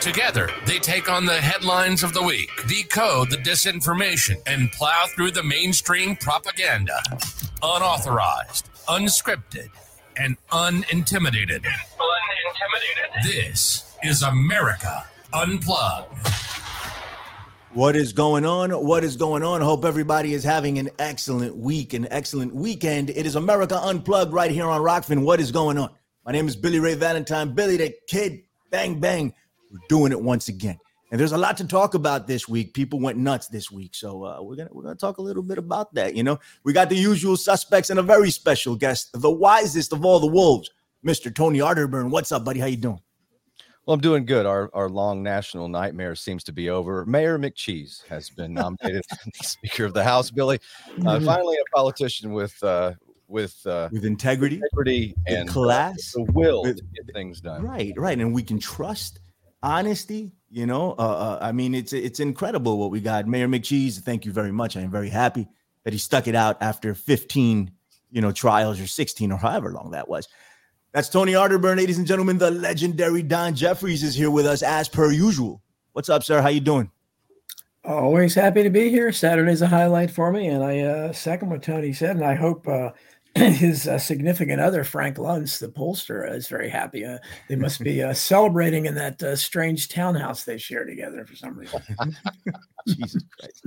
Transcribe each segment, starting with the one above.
Together, they take on the headlines of the week, decode the disinformation, and plow through the mainstream propaganda. Unauthorized, unscripted, and unintimidated. Unintimidated. This is America Unplugged. What is going on? What is going on? Hope everybody is having an excellent week, an excellent weekend. It is America Unplugged right here on Rokfin. What is going on? My name is Billy Ray Valentine, Billy the Kid. Bang, bang. We're doing it once again. And there's a lot to talk about this week. People went nuts this week, so uh, we're gonna we're gonna talk a little bit about that. You know, we got the usual suspects and a very special guest, the wisest of all the wolves, Mr. Tony Arterburn. What's up, buddy? How you doing? Well, I'm doing good. Our our long national nightmare seems to be over. Mayor McCheese has been nominated Speaker of the House. Billy, uh, finally a politician with uh, with uh, With integrity, integrity and uh, class, the will with- to get things done. Right, right, and we can trust honesty. You know, uh, uh, I mean, it's it's incredible what we got. Mayor McCheese, thank you very much. I am very happy that he stuck it out after 15, you know, trials or 16 or however long that was. That's Tony Arterburn, ladies and gentlemen. The legendary Don Jeffries is here with us as per usual. What's up, sir? How you doing? Always happy to be here. Saturday's a highlight for me, and I uh, second what Tony said, and I hope uh, his uh, significant other, Frank Luntz, the pollster, is very happy. Uh, they must be uh, celebrating in that uh, strange townhouse they share together for some reason. Jesus Christ.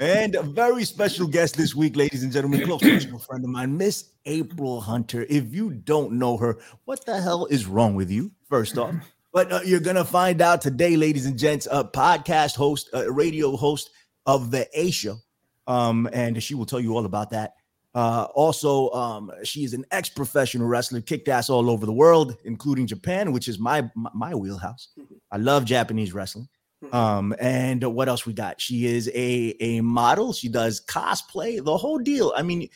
And a very special guest this week, ladies and gentlemen, close personal friend of mine, Miss April Hunter. If you don't know her, what the hell is wrong with you? First off, but uh, you're gonna find out today, ladies and gents, a podcast host, a radio host of the A Show, um, and she will tell you all about that. Uh, also, um, she is an ex-professional wrestler, kicked ass all over the world, including Japan, which is my my, my wheelhouse. I love Japanese wrestling. Um, and what else we got? She is a a model. She does cosplay, the whole deal. I mean,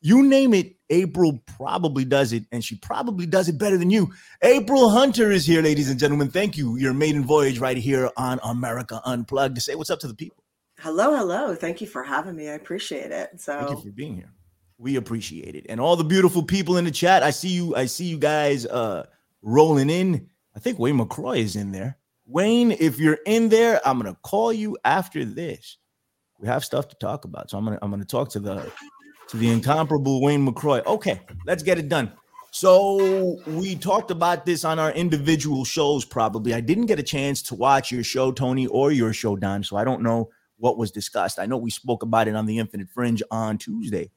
you name it, April probably does it, and she probably does it better than you. April Hunter is here, ladies and gentlemen. Thank you. Your maiden voyage right here on America Unplugged to say what's up to the people. Hello, hello. Thank you for having me. I appreciate it. So Thank you for being here. We appreciate it. And all the beautiful people in the chat. I see you, I see you guys uh rolling in. I think Wayne McCroy is in there. Wayne, if you're in there, I'm gonna call you after this. We have stuff to talk about. So I'm gonna I'm gonna talk to the to the incomparable Wayne McCroy. Okay, let's get it done. So we talked about this on our individual shows. Probably, I didn't get a chance to watch your show, Tony, or your show, Don. So I don't know what was discussed. I know we spoke about it on the Infinite Fringe on Tuesday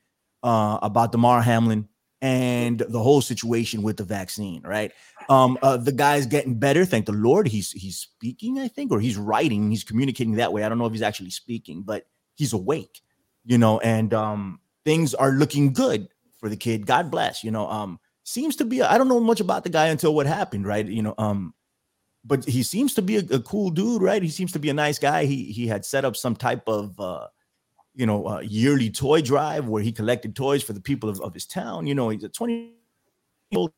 uh, about Damar Hamlin and the whole situation with the vaccine. Right? Um, uh, the guy's getting better. Thank the Lord. He's he's speaking, I think, or he's writing. He's communicating that way. I don't know if he's actually speaking, but he's awake. You know, and um, things are looking good for the kid. God bless. You know, um, seems to be. I don't know much about the guy until what happened, right? You know, um, but he seems to be a, a cool dude, right? He seems to be a nice guy. He he had set up some type of uh, you know, uh, yearly toy drive where he collected toys for the people of, of his town. You know, he's a 20 old.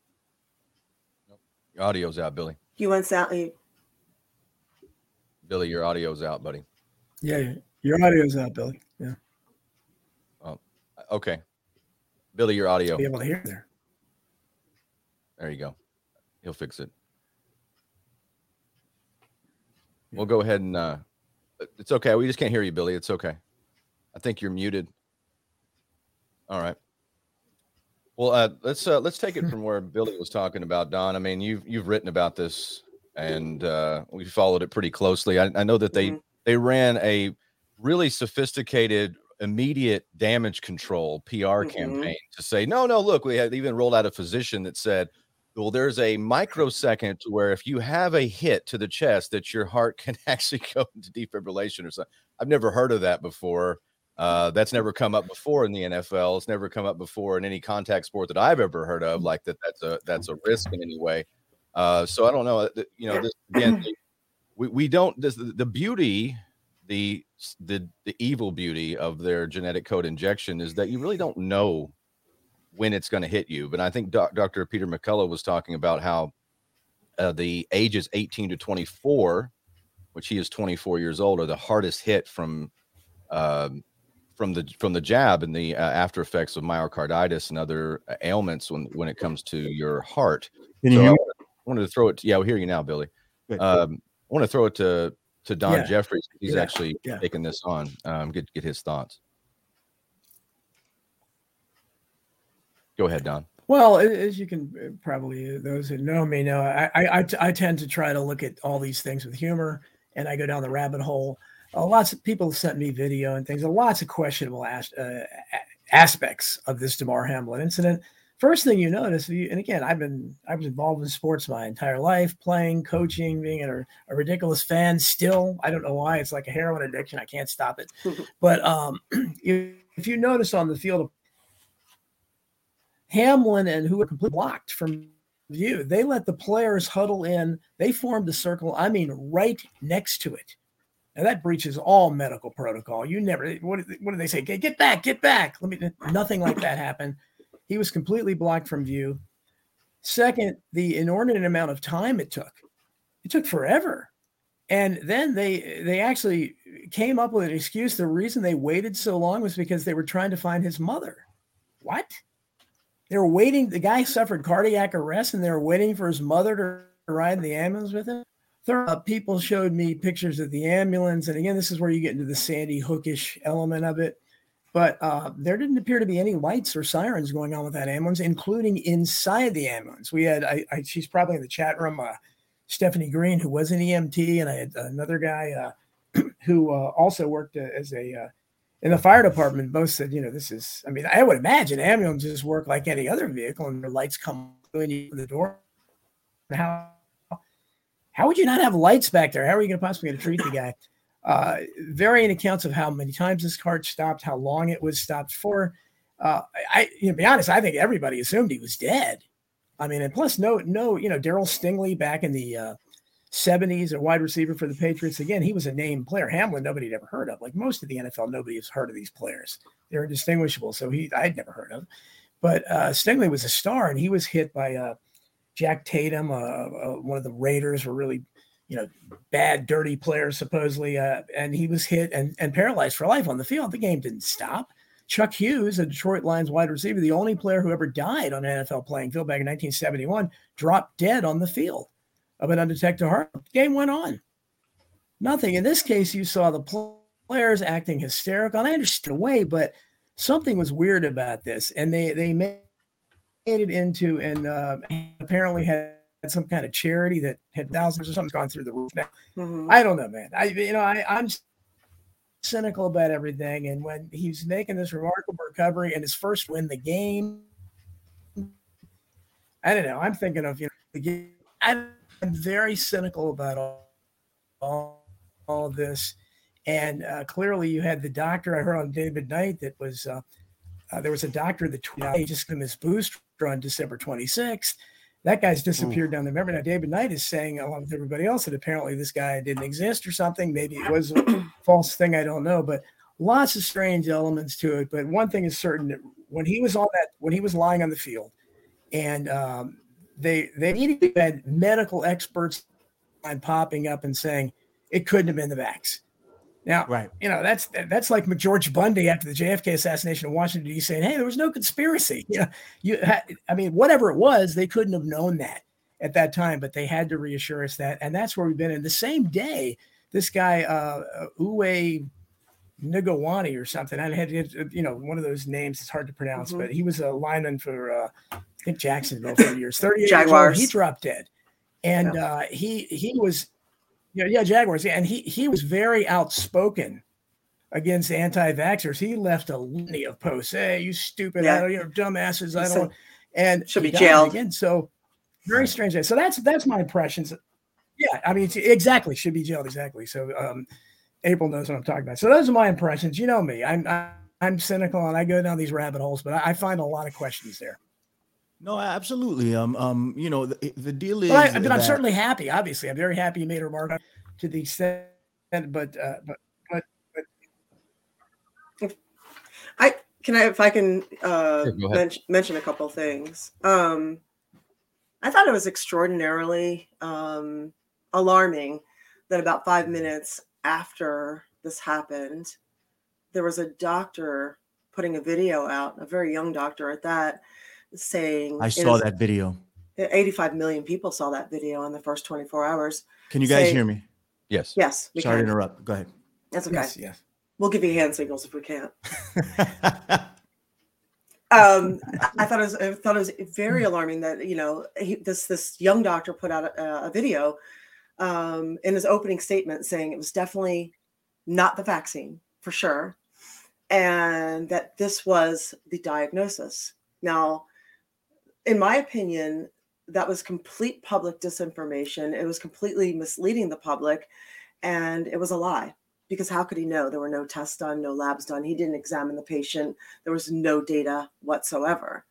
Your audio's out, Billy. you went out. Billy, your audio's out, buddy. Yeah, your audio's out, Billy. Yeah, Okay. Billy, your audio. be able to hear there. There you go. He'll fix it. We'll go ahead and uh it's okay. We just can't hear you, Billy. It's okay. I think you're muted. All right. Well, uh let's uh let's take it from where Billy was talking about, Don. I mean, you've you've written about this and uh we followed it pretty closely. I, I know that they Mhm. they ran a really sophisticated immediate damage control PR Mhm. campaign to say, no, no, look, we had even rolled out a physician that said, well, there's a microsecond to where if you have a hit to the chest, that your heart can actually go into defibrillation or something. I've never heard of that before. Uh, that's never come up before in the NFL. It's never come up before in any contact sport that I've ever heard of. Like that, that's a that's a risk in any way. Uh, so I don't know. uh, You know, this again, we we don't. This, the beauty the the the evil beauty of their genetic code injection is that you really don't know when it's going to hit you. But I think doc, Dr. Peter McCullough was talking about how uh, the ages 18 to 24, which he is 24 years old, are the hardest hit from um, from the from the jab and the uh, after effects of myocarditis and other uh, ailments when when it comes to your heart. Can you So I wanted- to throw it. Yeah, we hear you now, Billy. Good. Um, I want to throw it to to Don Yeah. Jeffries. He's Yeah. actually Yeah. taking this on. Um, get get his thoughts. Go ahead, Don. Well, as you can uh, probably, uh, those who know me know, I, I, I t- I tend to try to look at all these things with humor and I go down the rabbit hole. Uh, lots of people have sent me video and things, uh, lots of questionable as, uh, aspects of this Damar Hamlin incident. First thing you notice, you, and again, I've been I was involved in sports my entire life, playing, coaching, being a, a ridiculous fan. Still, I don't know why. It's like a heroin addiction. I can't stop it. but um, if you notice on the field Hamlin and who were completely blocked from view. They let the players huddle in. They formed a circle. I mean, right next to it. Now that breaches all medical protocol. You never. What, did- what did they say? Get, get back, get back. Let me. Nothing like that happened. He was completely blocked from view. Second, the inordinate amount of time it took. It took forever. And then they they actually came up with an excuse. The reason they waited so long was because they were trying to find his mother. What? They were waiting. The guy suffered cardiac arrest, and they were waiting for his mother to ride the ambulance with him. Third, uh, people showed me pictures of the ambulance, and again, this is where you get into the Sandy Hookish element of it. But uh, there didn't appear to be any lights or sirens going on with that ambulance, including inside the ambulance. We had, I, I she's probably in the chat room, uh, Stephanie Green, who was an EMT, and I had another guy uh, who uh, also worked uh, as a in the fire department. Both said, you know, this is. I mean, I would imagine ambulances work like any other vehicle, and the lights come when you open the door. How how would you not have lights back there? How are you going to possibly going to treat the guy? Uh, varying accounts of how many times this cart stopped, how long it was stopped for. Uh, I, you know, to be honest, I think everybody assumed he was dead. I mean, and plus, no, no, you know, Darryl Stingley back in the uh, 70s, a wide receiver for the Patriots. Again, he was a named player. Hamlin, nobody had ever heard of. Like most of the NFL, nobody has heard of these players. They're indistinguishable. So he, I'd never heard of. But uh, Stingley was a star, and he was hit by uh, Jack Tatum, uh, uh, one of the Raiders, were really, you know, bad, dirty players supposedly, uh, and he was hit and, and paralyzed for life on the field. The game didn't stop. Chuck Hughes, a Detroit Lions wide receiver, the only player who ever died on an NFL playing field back in 1971, dropped dead on the field of an undetected heart. The game went on. Nothing. In this case, you saw the players acting hysterical. And I understand way, but something was weird about this. And they they made it into and uh, apparently had some kind of charity that had thousands or something's gone through the roof. Now, Mhm. I don't know, man. I you know I I'm cynical about everything. And when he's making this remarkable recovery and his first win the game, I don't know. I'm thinking of you know the game. I'm very cynical about all all, all this. And uh, clearly, you had the doctor I heard on David Knight that was uh, uh, there was a doctor that tweeted out, "Hey, just got his booster on December 26th. That guy's disappeared down there. Remember now, David Knight is saying, along with everybody else, that apparently this guy didn't exist or something. Maybe it was a false thing. I don't know. But lots of strange elements to it. But one thing is certain: that when he was on that, when he was lying on the field, and um, they they immediately had medical experts popping up and saying it couldn't have been the vax. Now, Right. you know that's that's like George Bundy after the JFK assassination in Washington D.C. saying, "Hey, there was no conspiracy." You know, you ha- I mean, whatever it was, they couldn't have known that at that time, but they had to reassure us that, and that's where we've been. In the same day, this guy uh, Uwe Nagawani or something, I had you know one of those names. It's hard to pronounce, Mhm. but he was a lineman for uh, I think Jacksonville for years. Thirty years old, Jaguars. he dropped dead, and uh, he he was yeah, yeah, Jaguars. Yeah, and he he was very outspoken against anti-vaxxers. He left a litany of posts. Hey, you stupid, Yeah. I don't, you know, dumbasses. I don't. And should be jailed. again. So very strange. So that's that's my impressions. Yeah, I mean, exactly. Should be jailed. Exactly. So um, April knows what I'm talking about. So those are my impressions. You know me. I'm I'm cynical and I go down these rabbit holes, but I, I find a lot of questions there. No, absolutely. Um, um, you know, the, the deal is. But I, but I'm certainly happy. Obviously, I'm very happy you made a remark to the extent, but uh, but I can I if I can uh, men- mention a couple things. Um, I thought it was extraordinarily um, alarming that about five minutes after this happened, there was a doctor putting a video out, a very young doctor at that, saying I saw his- that video. 85 million people saw that video in the first 24 hours. Can you guys Say- hear me? Yes. Yes, we Sorry to can. interrupt. Go ahead. That's okay. Yes, yes. We'll give you hand signals if we can't. um, I thought it was I thought it was very alarming that you know he, this this young doctor put out a, a video um, in his opening statement saying it was definitely not the vaccine for sure, and that this was the diagnosis. Now, in my opinion, that was complete public disinformation. It was completely misleading the public, and it was a lie because how could he know? There were no tests done, no labs done. He didn't examine the patient. There was no data whatsoever.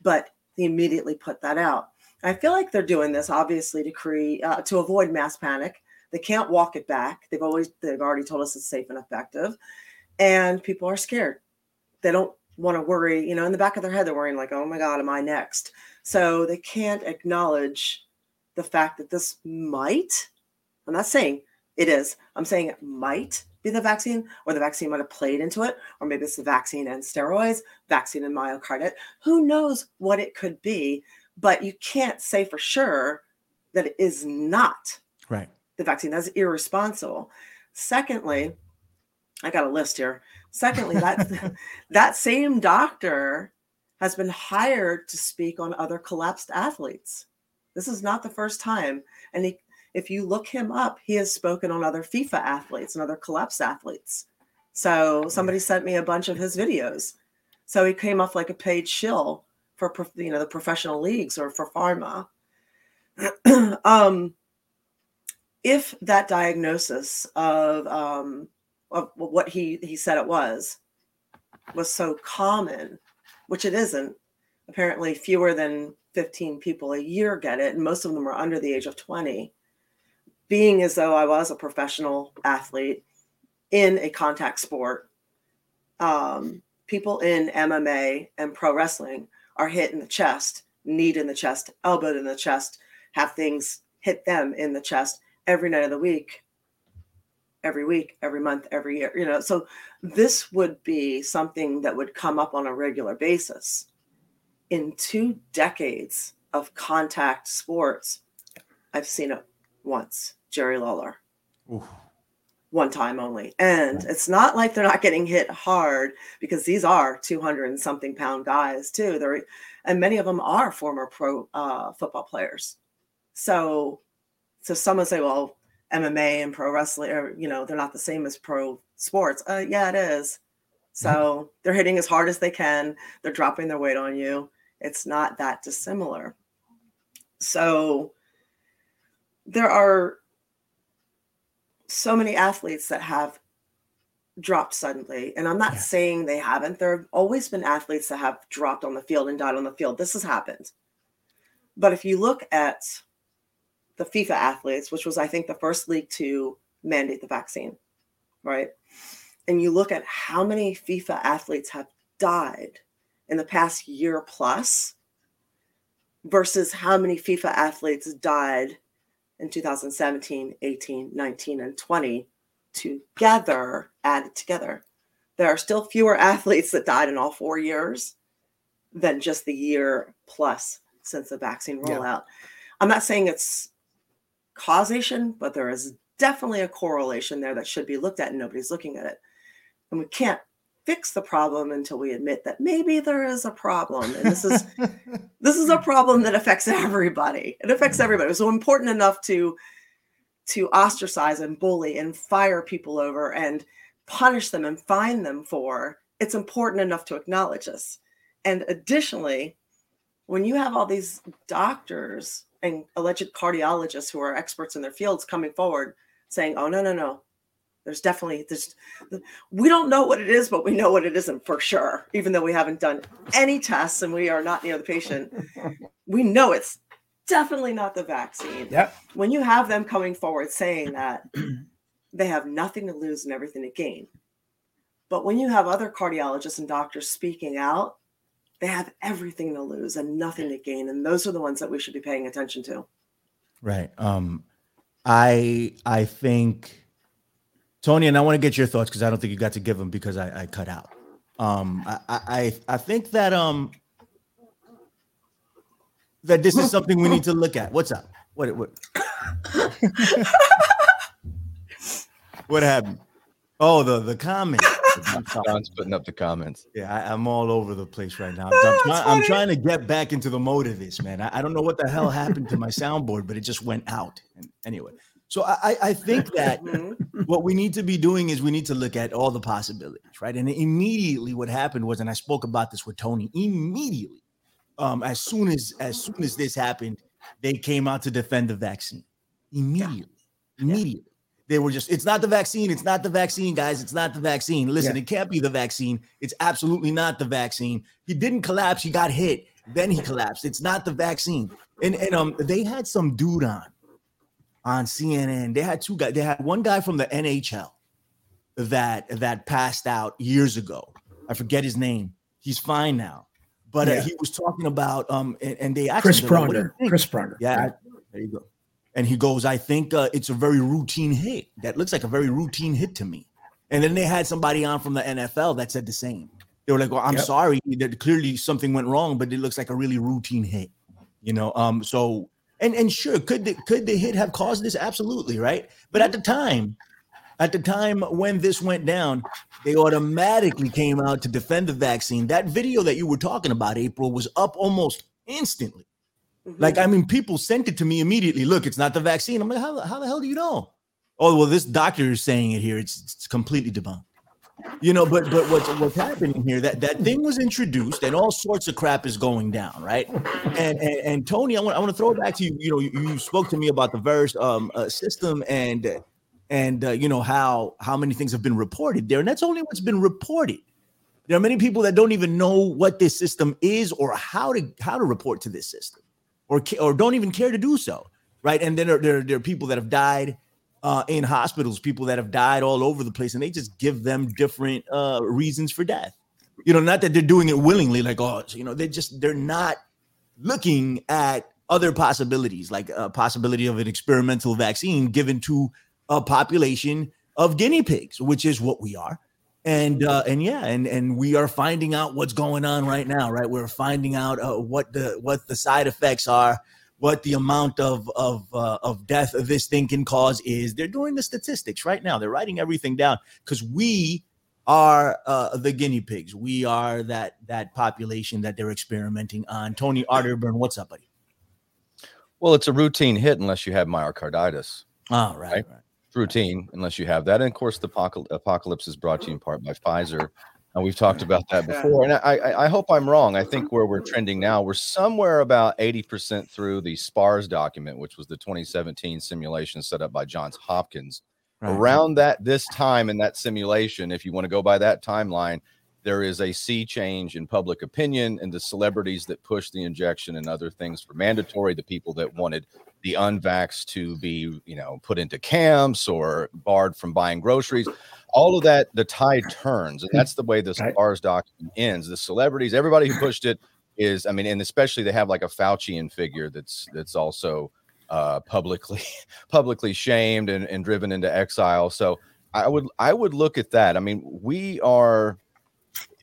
But he immediately put that out. I feel like they're doing this obviously to create uh, to avoid mass panic. They can't walk it back. They've always they've already told us it's safe and effective, and people are scared. They don't want to worry. You know, in the back of their head, they're worrying like, "Oh my God, am I next?" So they can't acknowledge the fact that this might. I'm not saying it is. I'm saying it might be the vaccine, or the vaccine might have played into it, or maybe it's the vaccine and steroids, vaccine and myocarditis. Who knows what it could be? But you can't say for sure that it is not right. the vaccine. That's irresponsible. Secondly, I got a list here. Secondly, that that same doctor has been hired to speak on other collapsed athletes. This is not the first time, and he, if you look him up, he has spoken on other FIFA athletes and other collapsed athletes. So somebody sent me a bunch of his videos. So he came off like a paid shill for you know the professional leagues or for pharma. um, if that diagnosis of um, of what he he said it was was so common, which it isn't. Apparently, fewer than 15 people a year get it, and most of them are under the age of 20. Being as though I was a professional athlete in a contact sport, um, people in MMA and pro wrestling are hit in the chest, kneed in the chest, elbowed in the chest, have things hit them in the chest every night of the week, every week, every month, every year. You know, so this would be something that would come up on a regular basis. In two decades of contact sports, I've seen it once. Jerry Lawler Oof. one time only. And it's not like they're not getting hit hard because these are 200 and something pound guys too. They're and many of them are former pro uh, football players. So so someone say, well, MMA and pro wrestling are, you know, they're not the same as pro sports. Uh, yeah, it is. So they're hitting as hard as they can. They're dropping their weight on you. It's not that dissimilar. So there are so many athletes that have dropped suddenly. And I'm not Yeah. saying they haven't. There have always been athletes that have dropped on the field and died on the field. This has happened. But if you look at the FIFA athletes, which was, I think, the first league to mandate the vaccine, right? And you look at how many FIFA athletes have died in the past year plus versus how many FIFA athletes died in 2017, 18, 19, and 20 together, added together. There are still fewer athletes that died in all four years than just the year plus since the vaccine Yeah. rollout. I'm not saying it's causation, but there is definitely a correlation there that should be looked at, and nobody's looking at it. And we can't fix the problem until we admit that maybe there is a problem. And this is this is a problem that affects everybody. It affects everybody. So important enough to to ostracize and bully and fire people over and punish them and fine them for. It's important enough to acknowledge this. And additionally, when you have all these doctors and alleged cardiologists who are experts in their fields coming forward saying, "Oh no, no, no, there's definitely there's we don't know what it is, but we know what it isn't for sure. Even though we haven't done any tests and we are not near the patient, we know it's definitely not the vaccine. Yep. When you have them coming forward saying that they have nothing to lose and everything to gain, But when you have other cardiologists and doctors speaking out, they have everything to lose and nothing to gain. And those are the ones that we should be paying attention to. Right. Um, I I think Tony, and I want to get your thoughts because I don't think you got to give them because I, I cut out. Um, I, I I think that um that this is something we need to look at. What's up? What what what happened? Oh, the the comment. John's putting up the comments. Yeah, I, am all over the place right now. I'm, try, I'm, trying to get back into the mode of this, man. I, I, don't know what the hell happened to my soundboard, but it just went out. And anyway, so I, I think that Mhm. what we need to be doing is we need to look at all the possibilities, right? And immediately, what happened was, and I spoke about this with Tony. Immediately, um, as soon as as soon as this happened, they came out to defend the vaccine. Immediately, immediately. They were just, it's not the vaccine. It's not the vaccine, guys. It's not the vaccine. Listen, it can't be the vaccine. It's absolutely not the vaccine. He didn't collapse. He got hit. Then he collapsed. It's not the vaccine. And and um, they had some dude on on CNN. They had two guys. They had one guy from the NHL that that passed out years ago. I forget his name. He's fine now, but uh, he was talking about um, and, and they asked Chris him, they're like, "What do you Pronger. Chris Pronger. Yeah, there you go. And he goes, I think uh, it's a very routine hit. That looks like a very routine hit to me. And then they had somebody on from the NFL that said the same. They were like, "Well, I'm Yep. sorry, that clearly something went wrong, but it looks like a really routine hit." You know, um, so and and sure, could the could the hit have caused this? Absolutely, right. But at the time, at the time when this went down, they automatically came out to defend the vaccine. That video that you were talking about, April, was up almost instantly. Mhm. Like, I mean, people sent it to me immediately. Look, it's not the vaccine. I'm like, how, how the hell do you know? Oh, well, this doctor is saying it here. It's, it's completely debunked. You know, but but what's what's happening here? That that thing was introduced, and all sorts of crap is going down, right? And and, and Tony, I want I want to throw it back to you. You know, you, you spoke to me about the VAERS um, uh, system and and uh, you know how how many things have been reported there, and that's only what's been reported. There are many people that don't even know what this system is or how to how to report to this system or or don't even care to do so, right? And then there, there, there are people that have died uh, in hospitals, people that have died all over the place, and they just give them different uh, reasons for death. You know, not that they're doing it willingly, like oh, you know, they're just they're not looking at other possibilities, like a possibility of an experimental vaccine given to a population of guinea pigs, which is what we are and uh, and yeah, and and we are finding out what's going on right now, right? We're finding out uh, what the what the side effects are, what the amount of of uh, of death this thing can cause is. They're doing the statistics right now. They're writing everything down because we are uh, the guinea pigs. We are that that population that they're experimenting on. Tony Arterburn, what's up, buddy? Well, it's a routine hit unless you have myocarditis. All right, Right. right. It's routine unless you have that. And of course, the apocalypse is brought to you in part by Pfizer. And we've talked about that before. And I, I, I hope I'm wrong. I think where we're trending now, we're somewhere about 80% through the SPARS document, which was the 2017 simulation set up by Johns Hopkins. right. around that this time in that simulation if you want to go by that timeline there is a sea change in public opinion and the celebrities that pushed the injection and other things for mandatory the people that wanted the unvaxxed to be you know put into camps or barred from buying groceries all of that the tide turns and that's the way this Right. SPARS document ends the celebrities everybody who pushed it is i mean and especially they have like a faucian figure that's that's also uh publicly publicly shamed and, and driven into exile. So I would I would look at that. I mean, we are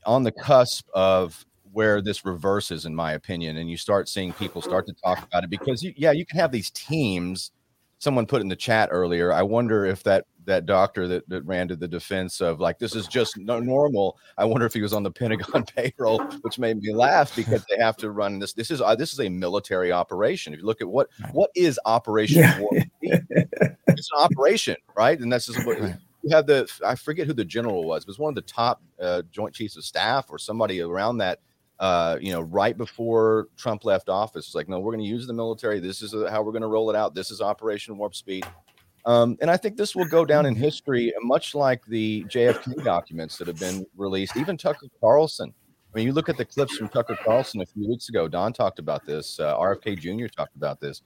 on the cusp of where this reverses, in my opinion, and you start seeing people start to talk about it because you, yeah, you can have these teams. Someone put in the chat earlier. I wonder if that that doctor that, that ran to the defense of like this is just no normal. I wonder if he was on the Pentagon payroll, which made me laugh because they have to run this. This is uh, this is a military operation. If you look at what what is Operation Yeah. Speed? it's an operation, right? And this is what you have the I forget who the general was, but it was one of the top uh, Joint Chiefs of Staff or somebody around that. Uh, you know, right before Trump left office, it's like, no, we're going to use the military. This is uh, how we're going to roll it out. This is Operation Warp Speed. Um, and I think this will go down in history, much like the JFK documents that have been released. Even Tucker Carlson. I mean, you look at the clips from Tucker Carlson a few weeks ago. Don talked about this. Uh, RFK Jr. talked about this.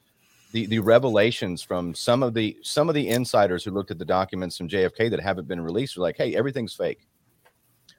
The the revelations from some of the some of the insiders who looked at the documents from JFK that haven't been released are like, hey, everything's fake.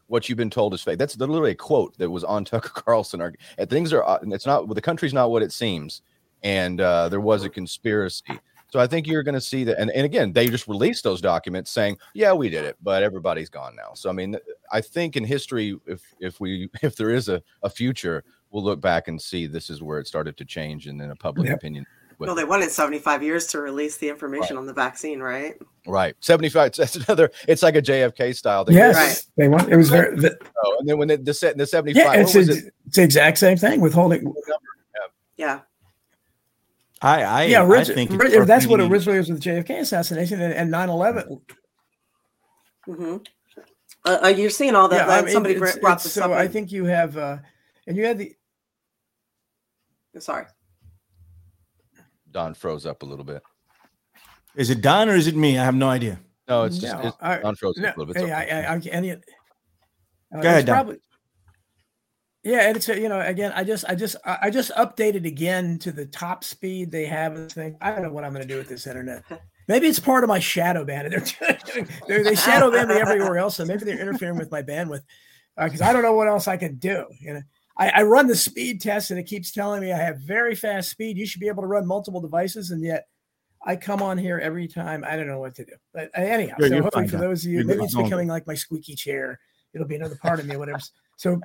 What you've been told is fake. That's literally a quote that was on Tucker Carlson. Our, and things are, uh, it's not, the country's not what it seems. And uh, there was a conspiracy. So I think you're going to see that. And, and again, they just released those documents saying, yeah, we did it, but everybody's gone now. So, I mean, I think in history, if, if we, if there is a, a future, we'll look back and see this is where it started to change. And then a public opinion. Well, they wanted 75 years to release the information Right. on the vaccine, right? Right. 75. That's another, it's like a JFK style thing. Yes, Right. they want. It was very. The, Oh, and then when they, the, set, the 75, yeah, what it's, was a, it? it's the exact same thing. Withholding. Yeah. I, I, yeah, I orig- think it's ori- that's what originally was with the JFK assassination and, and 9/11. Mm-hmm. Uh, uh, you're seeing all that. Yeah, that I mean, somebody it's- brought it's- this so up. I think you have, uh, and you had the Sorry. Don froze up a little bit. Is it Don or is it me? I have no idea. No, it's just, No, it's, I- Don froze No, up a little bit. Hey, okay. I, I, I, and it, uh, Go ahead, Don. probably, yeah, and it's uh, you know again, I just, I just, I I just updated again to the top speed they have. This thing, I don't know what I'm going to do with this internet. Maybe it's part of my shadow ban. They're, they're they shadow ban me everywhere else, so maybe they're interfering with my bandwidth because I don't know what else I can do. You know, I, I run the speed test and it keeps telling me I have very fast speed. You should be able to run multiple devices, and yet I come on here every time. I don't know what to do. But anyhow, You're- so hopefully for those of you, You're maybe it's becoming like my squeaky chair. It'll be another part of me, whatever. So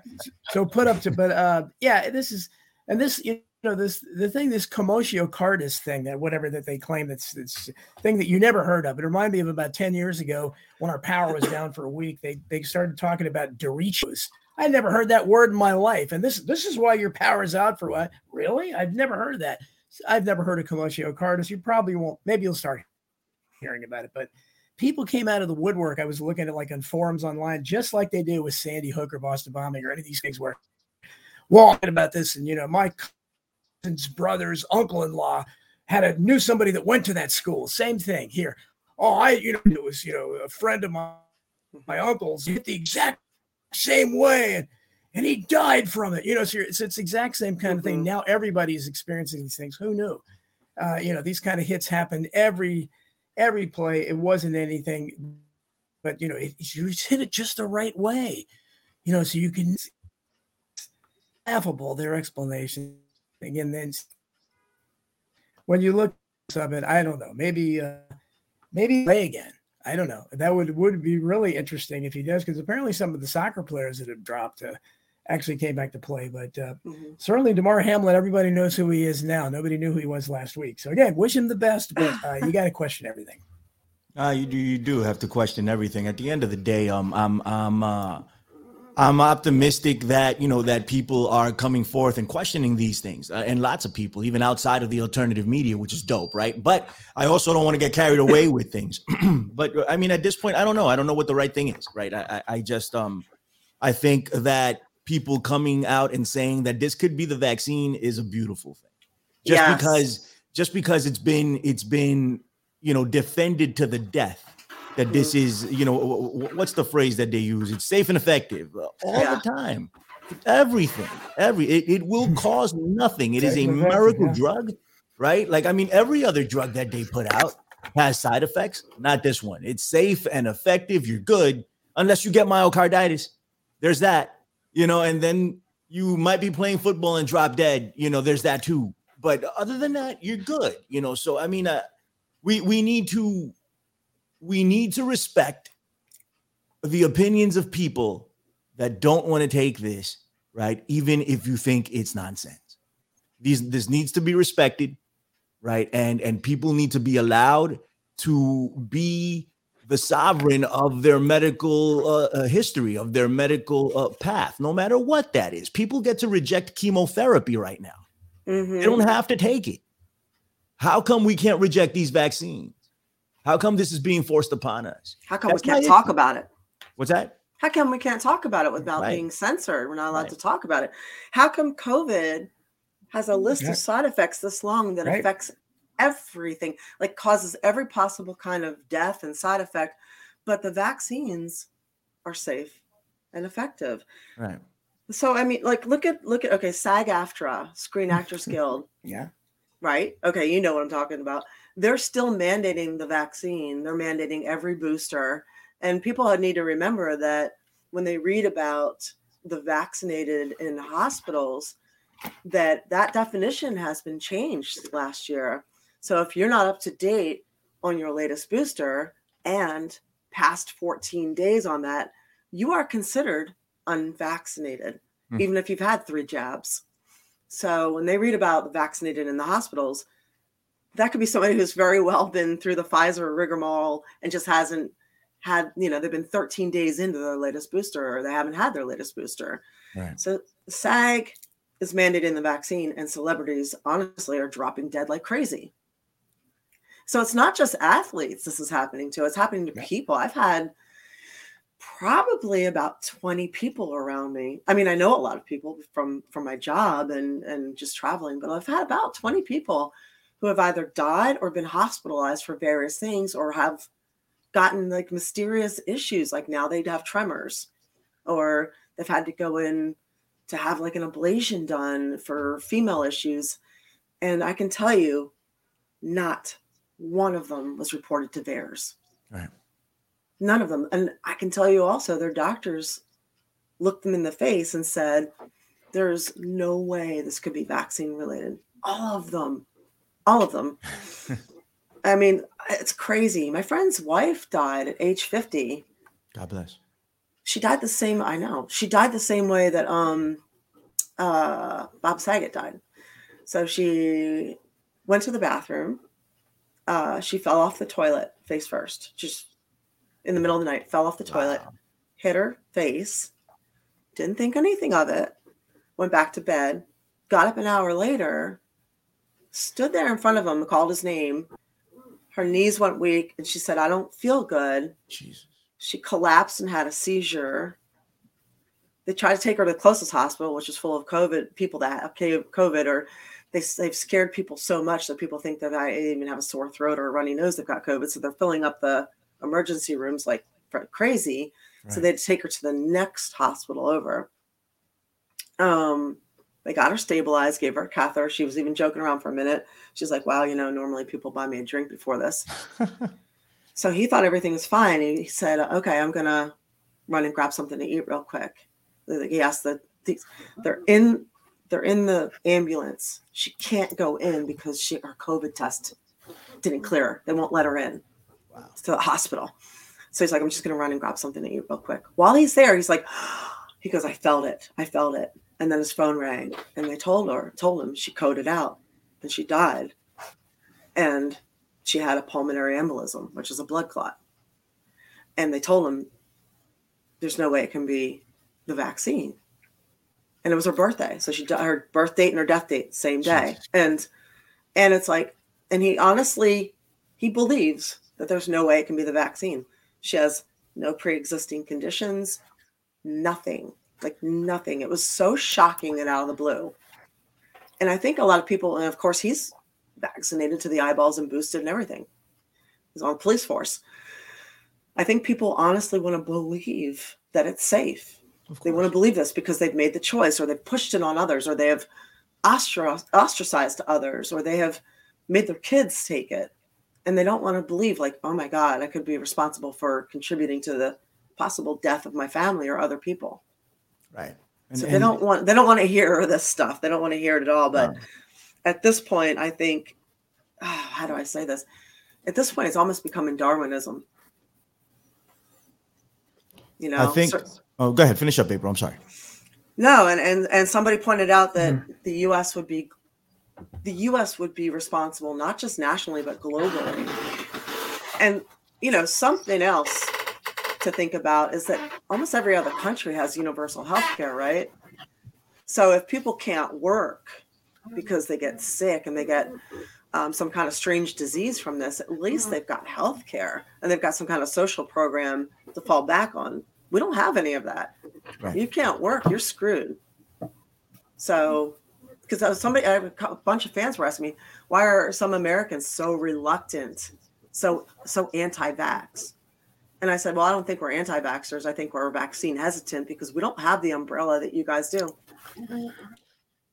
so put up to, but uh, yeah, this is and this you know this the thing this commotio cordis thing that whatever that they claim that's this thing that you never heard of. It reminded me of about ten years ago when our power was down for a week. They they started talking about derechos. I never heard that word in my life, and this this is why your power is out for what? Really? I've never heard that. I've never heard of commotio cordis. You probably won't. Maybe you'll start hearing about it, but people came out of the woodwork. I was looking at like on forums online, just like they do with Sandy Hook or Boston bombing or any of these things where, well, about this, and you know, my cousin's brother's uncle-in-law had a knew somebody that went to that school. Same thing here. Oh, I, you know, it was you know a friend of mine, my uncle's hit the exact same way, and and he died from it. You know, so you're- it's it's exact same kind of thing. Mhm. Now everybody's experiencing these things. Who knew? Uh, you know, these kind of hits happen every every play. It wasn't anything, but you know, it, you hit it just the right way. You know, so you can laughable their explanation. Again, then when you look of it, I don't know. Maybe uh maybe play again. I don't know. That would would be really interesting if he does, because apparently some of the soccer players that have dropped uh, actually came back to play. But uh, Mhm. certainly Damar Hamlin, everybody knows who he is now. Nobody knew who he was last week. So again, wish him the best, but uh, you got to question everything. Uh, you do you do have to question everything. At the end of the day, um, I'm I'm uh, I'm optimistic that you know that people are coming forth and questioning these things, uh, and lots of people, even outside of the alternative media, which is dope, right? But I also don't want to get carried away with things. but I mean, at this point, I don't know. I don't know what the right thing is, right? I I, I just um, I think that people coming out and saying that this could be the vaccine is a beautiful thing just Yes. because just because it's been it's been you know defended to the death that this is you know wh- wh- what's the phrase that they use? It's safe and effective uh, all Yeah. the time. Everything every it, it will cause nothing. It is a miracle yeah. drug right? Like i mean every other drug that they put out has side effects not this one. It's safe and effective. You're good unless you get myocarditis. There's that you know and then you might be playing football and drop dead you know there's that too. But other than that you're good you know? So i mean uh, we we need to we need to respect the opinions of people that don't want to take this right even if you think it's nonsense these this needs to be respected right and and people need to be allowed to be the sovereign of their medical uh, uh, history of their medical uh, path no matter what that is people get to reject chemotherapy right now Mhm. they don't have to take it. How come we can't reject these vaccines? How come this is being forced upon us? How come That's we can't talk issue. about it? What's that? How come we can't talk about it without Right. being censored? We're not allowed Right. to talk about it. How come COVID has a list Yeah. of side effects this long that Right. affects everything, like causes every possible kind of death and side effect, but the vaccines are safe and effective. Right. So I mean, like look at look at okay, SAG-AFTRA, Screen Actors Guild, Yeah. right? Okay, you know what I'm talking about. They're still mandating the vaccine. They're mandating every booster, and people need to remember that when they read about the vaccinated in hospitals that that definition has been changed last year. So if you're not up to date on your latest booster and past 14 days on that, you are considered unvaccinated, Hmm. even if you've had three jabs. So when they read about the vaccinated in the hospitals, that could be somebody who's very well been through the Pfizer rigmarole and just hasn't had, you know, they've been 13 days into their latest booster or they haven't had their latest booster. Right. So SAG is mandating the vaccine, and celebrities honestly are dropping dead like crazy. So it's not just athletes this is happening to, it's happening to Yeah. people. I've had probably about 20 people around me. I mean, I know a lot of people from from my job and and just traveling, but I've had about 20 people who have either died or been hospitalized for various things or have gotten like mysterious issues like now they'd have tremors or they've had to go in to have like an ablation done for female issues and i can tell you not one of them was reported to VAERS. Right. None of them. And I can tell you also, their doctors looked them in the face and said, There's no way this could be vaccine related. All of them. All of them. I mean, it's crazy. My friend's wife died at age 50 God bless. she died the same i know she died the same way that um uh bob saget died so she went to the bathroom uh she fell off the toilet face first just in the middle of the night fell off the toilet Wow. hit her face didn't think anything of it went back to bed got up an hour later stood there in front of him and called his name her knees went weak and she said i don't feel good Jesus. she collapsed and had a seizure. They tried to take her to the closest hospital, which is full of COVID people that have COVID, or they, they've scared people so much that people think that I even have a sore throat or a runny nose. They've got COVID, so they're filling up the emergency rooms like crazy. So they had to take her to the next hospital over. Um, they got her stabilized, gave her a catheter. She was even joking around for a minute. She's like, "Wow, you know, normally people buy me a drink before this." So he thought everything was fine. He said, "Okay, I'm gonna run and grab something to eat real quick." He asked the they're in they're in the ambulance. She can't go in because she her COVID test didn't clear. her. They won't let her in Wow. to the hospital. So he's like, "I'm just gonna run and grab something to eat real quick." While he's there, he's like, he goes, "I felt it. I felt it." And then his phone rang, and they told her, told him she coded out, and she died, and she had a pulmonary embolism, which is a blood clot. And they told him there's no way it can be the vaccine. And it was her birthday. So she her birth date and her death date same day. And and it's like and he honestly he believes that there's no way it can be the vaccine. She has no pre-existing conditions, nothing. Like nothing. It was so shocking and out of the blue. And I think a lot of people, and of course he's vaccinated to the eyeballs and boosted and everything. He's on the police force. I think people honestly want to believe that it's safe. They want to believe this because they've made the choice or they've pushed it on others or they have ostra- ostracized others or they have made their kids take it. And they don't want to believe, like, oh my God, I could be responsible for contributing to the possible death of my family or other people. Right. And, so they and- don't want they don't want to hear this stuff. They don't want to hear it at all. But No. at this point, I think, ah, how do I say this? At this point, it's almost becoming Darwinism. You know, I think. cer- Oh, go ahead. Finish up, April. I'm sorry. no, and and and somebody pointed out that Mm-hmm. the U.S. would be the U.S. would be responsible not just nationally but globally. And you know, something else to think about is that almost every other country has universal health care, right? So if people can't work because they get sick and they get um, some kind of strange disease from this, at least they've got health care and they've got some kind of social program to fall back on. We don't have any of that. Right. You can't work, you're screwed. So, because somebody, I have a bunch of fans were asking me, why are some Americans so reluctant, so so anti-vax? And I said, well, I don't think we're anti-vaxxers. I think we're vaccine hesitant because we don't have the umbrella that you guys do.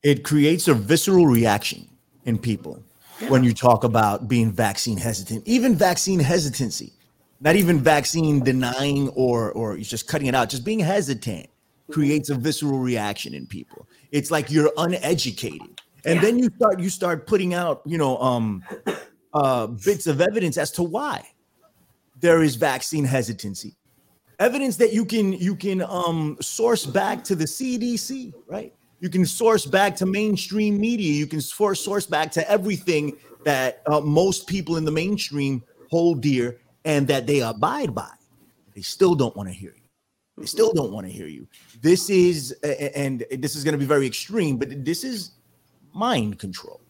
It creates a visceral reaction in people when you talk about being vaccine hesitant, even vaccine hesitancy. not even vaccine denying or or just cutting it out, just being hesitant creates a visceral reaction in people. It's like you're uneducated. And Yeah. then you start you start putting out, you know, um uh bits of evidence as to why there is vaccine hesitancy. Evidence that you can you can um source back to the CDC, right? You can source back to mainstream media. You can source source back to everything that uh, most people in the mainstream hold dear and that they abide by. They still don't want to hear you. They still don't want to hear you. This is and this is going to be very extreme, but this is mind control.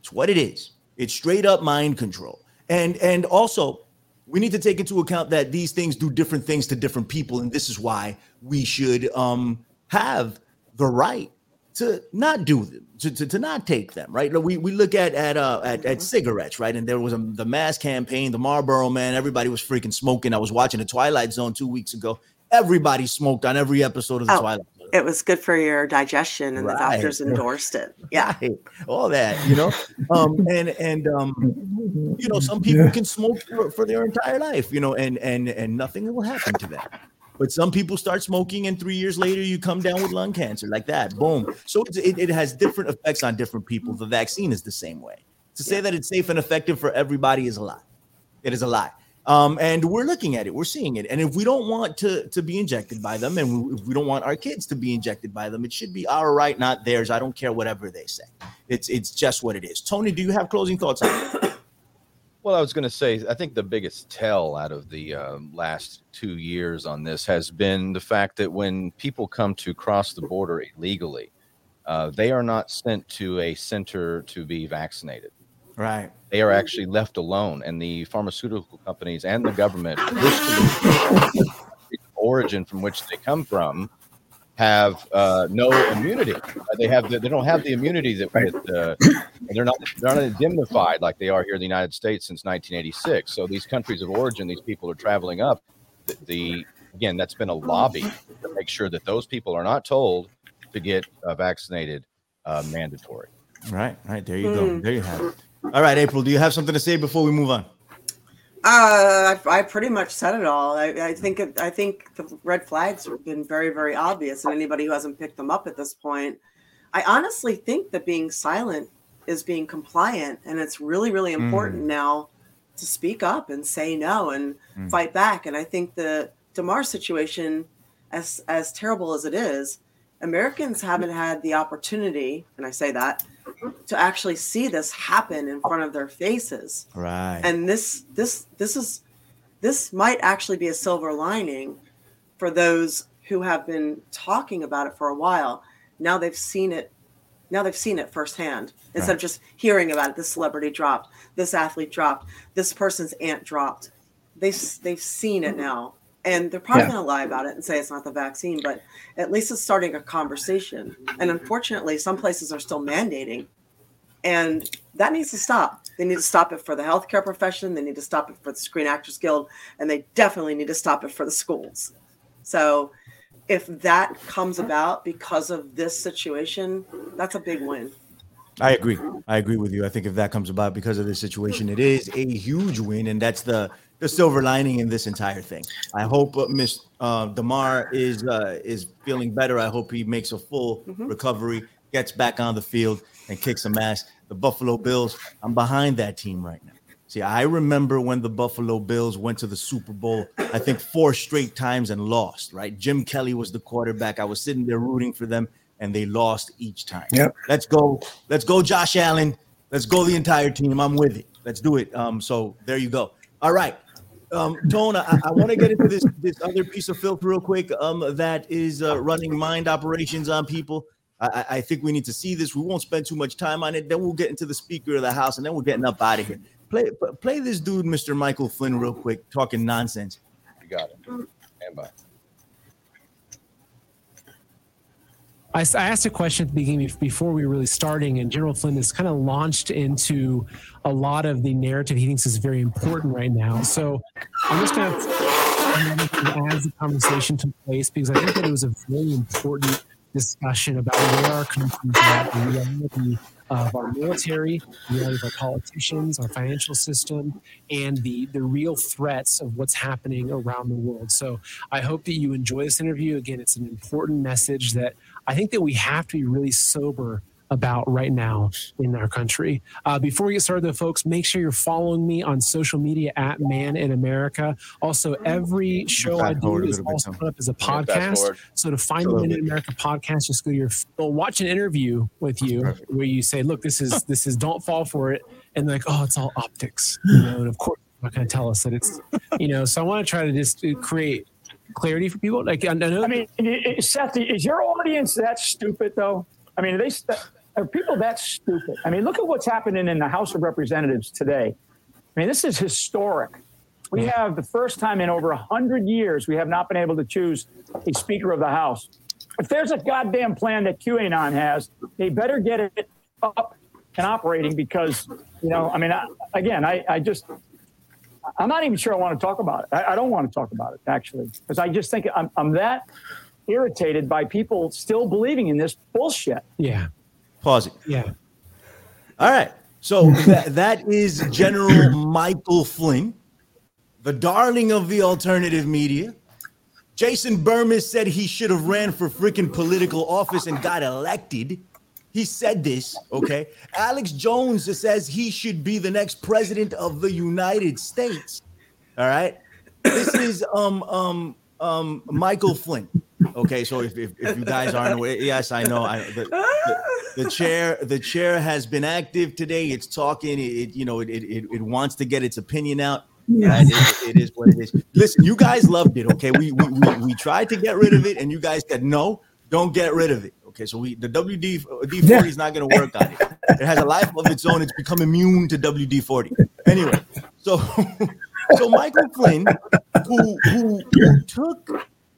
It's what it is. It's straight up mind control. And and also we need to take into account that these things do different things to different people and this is why we should um have the right to not do them to, to, to not take them right? We, we look at at uh at, at cigarettes right? And there was a, the mass campaign the marlboro man everybody was freaking smoking. I was watching the twilight zone two weeks ago. Everybody smoked on every episode of the Oh, twilight zone It was good for your digestion, and Right. the doctors endorsed it. Yeah. Right. all that you know um and and um you know some people can smoke for, for their entire life you know and and and nothing will happen to them but some people start smoking and three years later you come down with lung cancer like that boom so it, it has different effects on different people the vaccine is the same way to say that it's safe and effective for everybody is a lie it is a lie um, and we're looking at it we're seeing it. And if we don't want to to be injected by them and we, if we don't want our kids to be injected by them it should be our right not theirs. I don't care whatever they say. It's it's just what it is. Tony do you have closing thoughts on? Well, I was going to say, I think the biggest tell out of the um, last two years on this has been the fact that when people come to cross the border illegally, uh, they are not sent to a center to be vaccinated. right They are actually left alone, and the pharmaceutical companies and the government, the origin from which they come from, have uh, no immunity. Uh, They have the, they don't have the immunity that, Right. that uh, they're not they're not indemnified like they are here in the United States since 1986. So these countries of origin, these people are traveling up. The, the again, that's been a lobby to make sure that those people are not told to get uh, vaccinated uh, mandatory. right right there you go Mm. there you have it all right april do you have something to say before we move on Uh, I, I pretty much said it all. I, I think it, I think the red flags have been very, very obvious, and anybody who hasn't picked them up at this point, I honestly think that being silent is being compliant, and it's really, really important now to speak up and say no and Mm. fight back. And I think the Damar situation, as as terrible as it is, Americans haven't had the opportunity, and I say that, to actually see this happen in front of their faces. Right. And this this this is this might actually be a silver lining for those who have been talking about it for a while. Now they've seen it now they've seen it firsthand instead of just hearing about it this celebrity dropped this athlete dropped this person's aunt dropped. They've they've seen it mm-hmm. now and they're probably Yeah. going to lie about it and say it's not the vaccine but at least it's starting a conversation and unfortunately some places are still mandating and that needs to stop. They need to stop it for the healthcare profession. They need to stop it for the Screen Actors Guild, and they definitely need to stop it for the schools. So, if that comes about because of this situation, that's a big win. I agree. I agree with you. I think if that comes about because of this situation, it is a huge win, and that's the the silver lining in this entire thing. I hope uh, Miss uh, Damar is uh, is feeling better. I hope he makes a full recovery, gets back on the field, and kicks some ass. The Buffalo Bills. I'm behind that team right now. See, I remember when the Buffalo Bills went to the Super Bowl, I think four straight times and lost, right? Jim Kelly was the quarterback. I was sitting there rooting for them, and they lost each time. Yep. Let's go. Let's go, Josh Allen. Let's go the entire team. I'm with it. Let's do it. Um, so there you go. All right. Um, Tone, I, I want to get into this this other piece of filth real quick. Um, that is uh, running mind operations on people. I, I- think we need to see this. We won't spend too much time on it. Then we'll get into the Speaker of the House, and then we're getting up out of here. Play play this dude, Mr. Michael Flynn, real quick, talking nonsense. You got it. Stand by. I, I asked a question at the beginning before we were really starting, and General Flynn has kind of launched into a lot of the narrative he thinks is very important right now. So I'm just going to as the conversation took place because I think that it was a very important discussion about where our country's at, the reality of our military, the reality of our politicians, our financial system, and the the real threats of what's happening around the world. So I hope that you enjoy this interview. Again, it's an important message that I think that we have to be really sober about right now in our country. Uh, before we get started, though, folks, make sure you're following me on social media at Man in America. Also, every show I do is also put up as a podcast. So to find the Man in. America podcast, just go to your they'll watch an interview with you where you say, "Look, this is this is don't fall for it," and they're like, "Oh, it's all optics," you know. And of course, they're not going to tell us that it's you know. So I want to try to just uh, create clarity for people. Like I know I mean, i- i- Seth, is your audience that stupid though? I mean, are they are people that stupid? I mean, look at what's happening in the House of Representatives today. I mean, this is historic. We have the first time in over hundred years we have not been able to choose a Speaker of the House. If there's a goddamn plan that QAnon has, they better get it up and operating because you know. I mean, I, again, I, I just I'm not even sure I want to talk about it. I, I don't want to talk about it actually because I just think I'm, I'm that irritated by people still believing in this bullshit. yeah, Pause it. yeah. All right. So that, that is General Michael Flynn, the darling of the alternative media. Jason Bermas said he should have ran for freaking political office and got elected. He said this, okay? Alex Jones says he should be the next president of the United States. All right. This is um um um Michael Flynn. Okay, so if, if, if you guys aren't aware, yes, I know. I, the, the, the chair the chair has been active today. It's talking. It, it you know it, it it wants to get its opinion out. Right? It- it is what it is. Listen, you guys loved it. Okay, we, we we we tried to get rid of it, and you guys said no, don't get rid of it. Okay, so we the WD uh, D forty is not going to work on it. It has a life of its own. It's become immune to WD forty. Anyway, so so Michael Flynn, who who, who took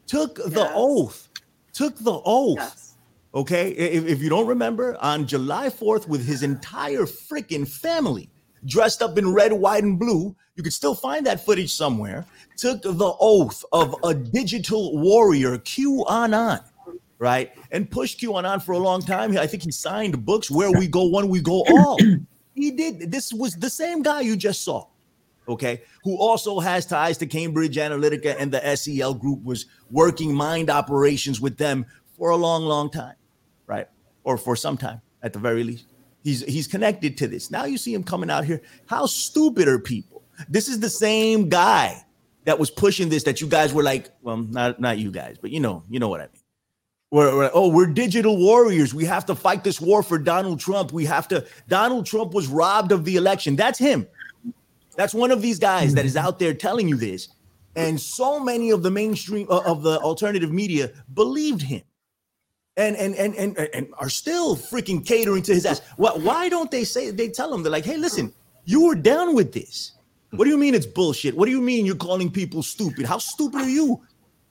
took the oath, took the oath. Yes. Okay, if, if you don't remember, on July 4th, with his entire freaking family dressed up in red, white, and blue, you could still find that footage somewhere. Took the oath of a digital warrior, QAnon, right? And pushed QAnon for a long time. I think he signed books where we go one, we go all. he did. This was the same guy you just saw okay, who also has ties to Cambridge Analytica and the SCL group, was working mind operations with them for a long, long time, right? Or for some time at the very least. He's he's connected to this. Now you see him coming out here. How stupid are people? This is the same guy that was pushing this that you guys were like, well, not not you guys, but you know, you know what I mean. We're, we're- oh, we're digital warriors. We have to fight this war for Donald Trump. We have to. Donald Trump was robbed of the election. That's him. That's one of these guys that is out there telling you this. And so many of the mainstream uh, of the alternative media believed him. And and and and and are still freaking catering to his ass. Why, why don't they say they tell him they're like, hey, listen, you were down with this. What do you mean it's bullshit? What do you mean you're calling people stupid? How stupid are you?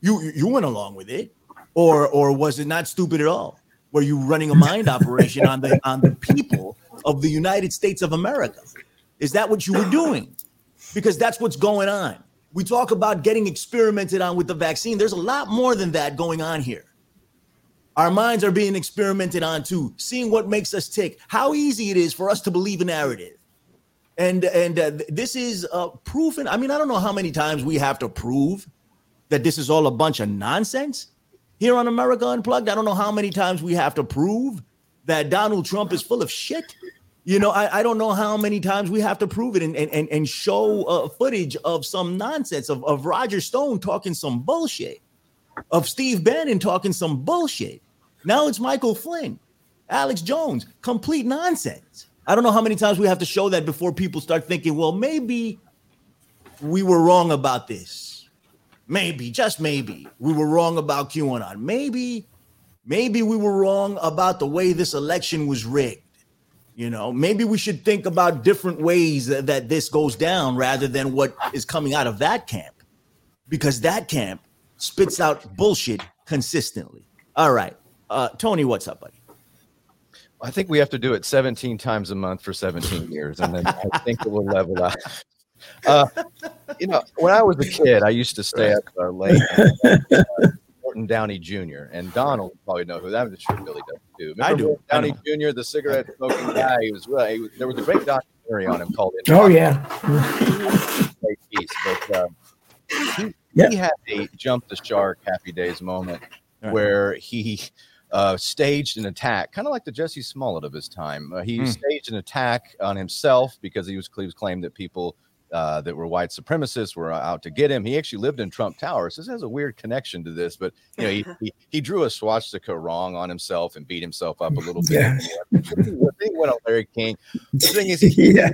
You you went along with it, or or was it not stupid at all? Were you running a mind operation on the on the people of the United States of America? Is that what you were doing? Because that's what's going on. We talk about getting experimented on with the vaccine. There's a lot more than that going on here. Our minds are being experimented on too, seeing what makes us tick, how easy it is for us to believe a narrative. And and uh, this is uh, proof. And I mean, I don't know how many times we have to prove that this is all a bunch of nonsense here on America Unplugged. I don't know how many times we have to prove that Donald Trump is full of shit. You know, I, I don't know how many times we have to prove it and and, and, show uh, footage of some nonsense of, of Roger Stone talking some bullshit, of Steve Bannon talking some bullshit. Now it's Michael Flynn, Alex Jones, complete nonsense. I don't know how many times we have to show that before people start thinking, well, maybe we were wrong about this. Maybe, just maybe, we were wrong about QAnon. Maybe, maybe we were wrong about the way this election was rigged. You know, maybe we should think about different ways that, that this goes down rather than what is coming out of that camp, because that camp spits out bullshit consistently. All right, uh, Tony, what's up, buddy? I think we have to do it 17 times a month for 17 years, and then I think it will level out. Uh, you know, when I was a kid, I used to stay up uh, late. Uh, Downey Jr. And Donald probably know who that is. Sure Billy does too. Remember I do. Morton I Downey Jr., the cigarette smoking guy. He was, well, he was. There was a great documentary on him called. Oh yeah. great piece. But um, he, Yeah. he had a jump the shark Happy Days moment Right. where he uh, staged an attack, kind of like the Jussie Smollett of his time. Uh, he Hmm. staged an attack on himself because he was, he was claimed that people uh, that were white supremacists were out to get him. He actually lived in Trump Tower, so this has a weird connection to this. But you know, he, he, he drew a swastika wrong on himself and beat himself up a little bit. Yeah. thing went on Larry King. The thing is, he Yeah.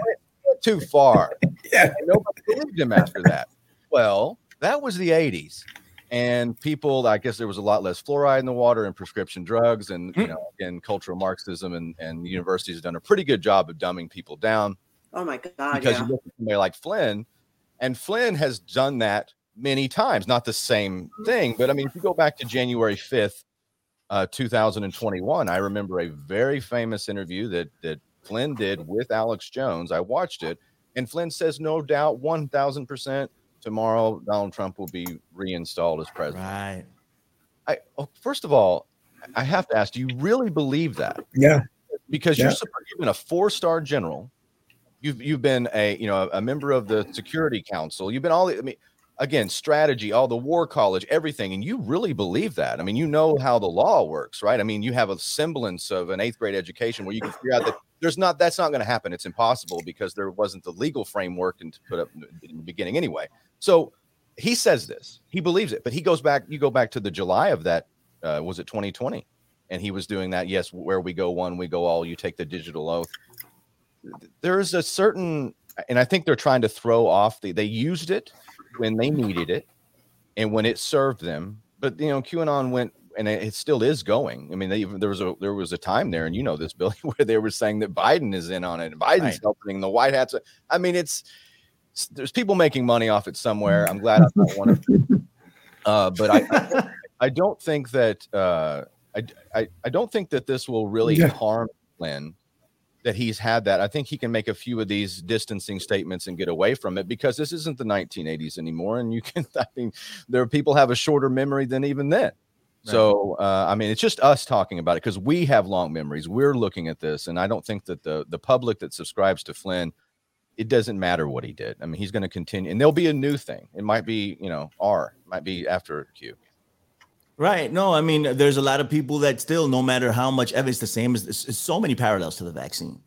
went too far. Yeah. And nobody believed him after that. Well, that was the 80s. And people, I guess there was a lot less fluoride in the water and prescription drugs. And, you know, again, cultural Marxism and, and universities have done a pretty good job of dumbing people down Oh my God. because yeah. you look at somebody like Flynn, and Flynn has done that many times. Not the same thing, but I mean, if you go back to January 5th, uh, 2021, I remember a very famous interview that that Flynn did with Alex Jones. I watched it, and Flynn says, no doubt, 1,000% tomorrow Donald Trump will be reinstalled as president. Right. I, oh, first of all, I have to ask, do you really believe that? Yeah. because Yeah. you're even a four-star general you've you've been a you know a member of the security council. You've been all i mean again strategy all the war college everything and you really believe that. I mean you know how the law works right? I mean you have a semblance of an eighth grade education where you can figure out that there's not that's not going to happen. It's impossible because there wasn't the legal framework and to put up in the beginning anyway. So he says this. He believes it. But he goes back you go back to the july of that uh, was it 2020 and he was doing that yes where we go one we go all you take the digital oath there is a certain and i think they're trying to throw off the they used it when they needed it and when it served them but you know qanon went and it, still is going i mean they, even there was a there was a time there and you know this billy where they were saying that biden is in on it and biden's Right. helping the white hats i mean it's there's people making money off it somewhere i'm glad i'm not one of them uh, but I, I don't think that uh, I, I I don't think that this will really Yeah. harm Flynn. That he's had that. I think he can make a few of these distancing statements and get away from it because this isn't the 1980s anymore. And you can, I mean, there are people have a shorter memory than even then. So uh, I mean, it's just us talking about it because we have long memories. We're looking at this, and I don't think that the the public that subscribes to Flynn, it doesn't matter what he did. I mean, he's going to continue, and there'll be a new thing. It might be, you know, R, might be after Q. Right. No, I mean, there's a lot of people that still, no matter how much evidence, the same as so many parallels to the vaccine,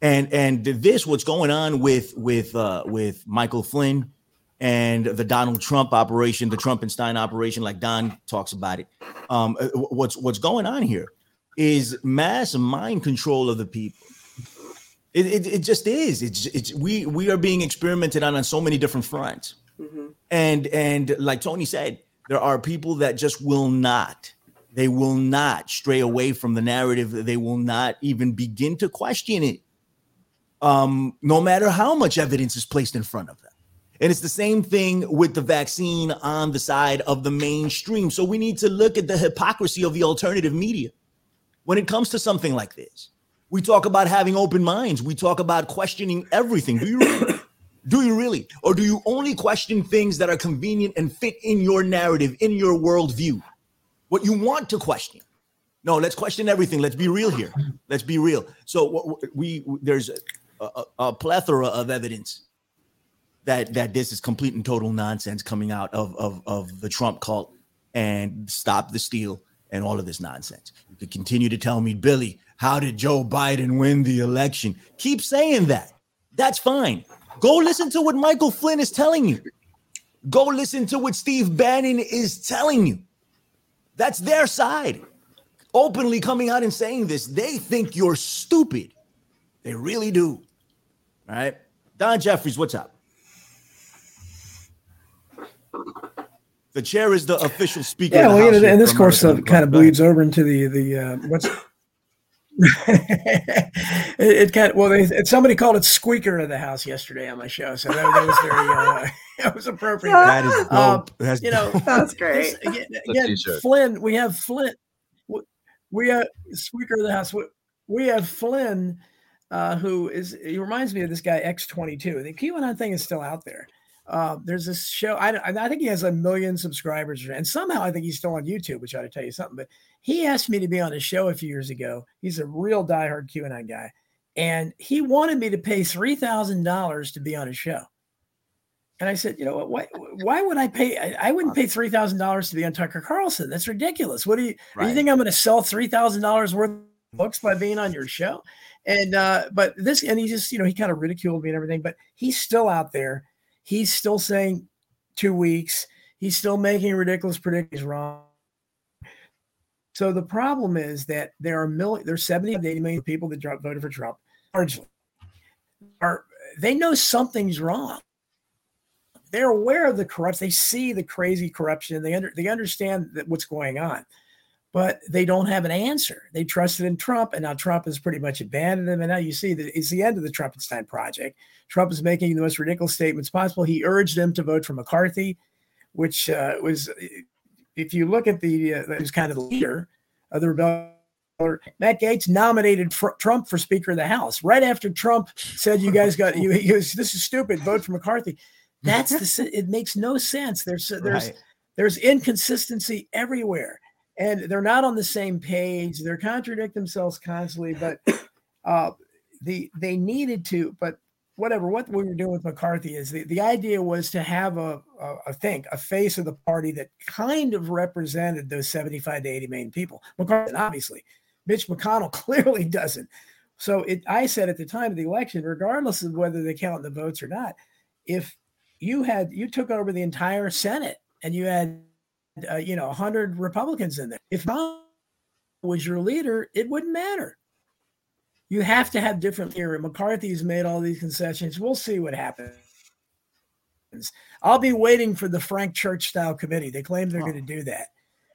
and and this what's going on with with uh, with Michael Flynn and the Donald Trump operation, the Trumpenstein operation, like Don talks about it. Um, uh, what's what's going on here is mass mind control of the people. It, it, it just is. It's it's we we are being experimented on on so many different fronts Mhm. and and like tony said there are people that just will not they will not stray away from the narrative. They will not even begin to question it um no matter how much evidence is placed in front of them. And it's the same thing with the vaccine on the side of the mainstream. So we need to look at the hypocrisy of the alternative media when it comes to something like this. We talk about having open minds. We talk about questioning everything. Do you do you really? Or do you only question things that are convenient and fit in your narrative, in your worldview? What you want to question? No, let's question everything. Let's be real here. Let's be real. So wh- we there's a, a, a plethora of evidence that that this is complete and total nonsense coming out of of of the Trump cult and stop the steal and all of this nonsense. You could continue to tell me, Billy, how did Joe Biden win the election? Keep saying that. That's fine. Go listen to what Michael Flynn is telling you. Go listen to what Steve Bannon is telling you. That's their side. Openly coming out and saying this. They think you're stupid. They really do. All right. Don Jeffries, what's up? The chair is the official speaker. Yeah, of well, and this course uh, kind of bleeds over into the the uh, what's it, it kind of well, they, it, somebody called it "squeaker of the house" yesterday on my show, so that, that was very uh, that was appropriate. That is dope. Um, That's you know, dope. That's This- great. again, a again. Flynn. We have Flynn. We have Squeaker of the House. we- We have Flynn, uh, who is. He reminds me of this guy X twenty two. The QAnon thing is still out there. Uh, there's this show. I, I think he has a million subscribers, and somehow I think he's still on YouTube, which I ought to tell you something. But he asked me to be on his show a few years ago. He's a real diehard QAnon guy, and he wanted me to pay three thousand dollars to be on his show. And I said, you know what? Why, why would I pay? I, I wouldn't pay three thousand dollars to be on Tucker Carlson. That's ridiculous. What do you? Right. You think I'm going to sell three thousand dollars worth of books by being on your show? And uh, but this, and he just, you know, he kind of ridiculed me and everything. But he's still out there. He's still saying two weeks. He's still making ridiculous predictions wrong. So the problem is that there are million, there's 70 to 80 million people that voted for Trump. Largely, are they know something's wrong they're aware of the corruption. They see the crazy corruption. They under, they understand that what's going on, but they don't have an answer. They trusted in Trump, and now Trump has pretty much abandoned them. And now you see that it's the end of the Trumpenstein project. Trump is making the most ridiculous statements possible. He urged them to vote for McCarthy, which uh, was, if you look at the, uh, that was kind of the leader of the rebellion. Matt Gaetz nominated fr- Trump for Speaker of the House right after Trump said, "You guys got you. He this is stupid. Vote for McCarthy." That's the. It makes no sense. There's there's Right. there's inconsistency everywhere, and they're not on the same page. They're contradict themselves constantly. But uh, the they needed to. But whatever. What we were doing with McCarthy is the, the idea was to have a a think a face of the party that kind of represented those 75 to 80 million people. McCarthy obviously, Mitch McConnell clearly doesn't. So it, I said at the time of the election, regardless of whether they count the votes or not, if you had you took over the entire Senate and you had uh, you know 100 Republicans in there, if McConnell was your leader, it wouldn't matter. You have to have different theory. McCarthy's made all these concessions. We'll see what happens. I'll be waiting for the Frank Church style committee. They claim they're Oh. going to do that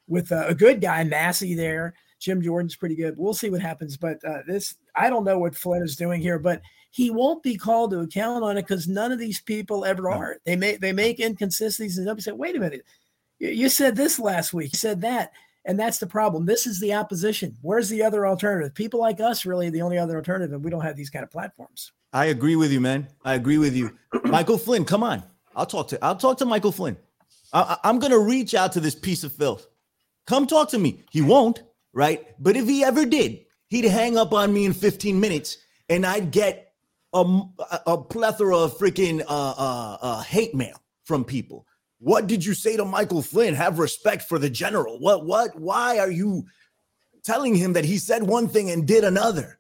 with uh, a good guy, Massie there. Jim Jordan's pretty good. We'll see what happens. But uh, this, I don't know what Flynn is doing here, but he won't be called to account on it because none of these people ever are. They make they make inconsistencies and somebody say, wait a minute, you, said this last week, you said that. And that's the problem. This is the opposition. Where's the other alternative? People like us really the only other alternative, and we don't have these kind of platforms. I agree with you, man. I agree with you. Michael Flynn, come on. I'll talk to I'll talk to Michael Flynn. I, I'm gonna reach out to this piece of filth. Come talk to me. He won't, right? But if he ever did, he'd hang up on me in 15 minutes, and I'd get a, a plethora of freaking uh, uh, uh, hate mail from people. What did you say to Michael Flynn? Have respect for the general. What? What? Why are you telling him that he said one thing and did another?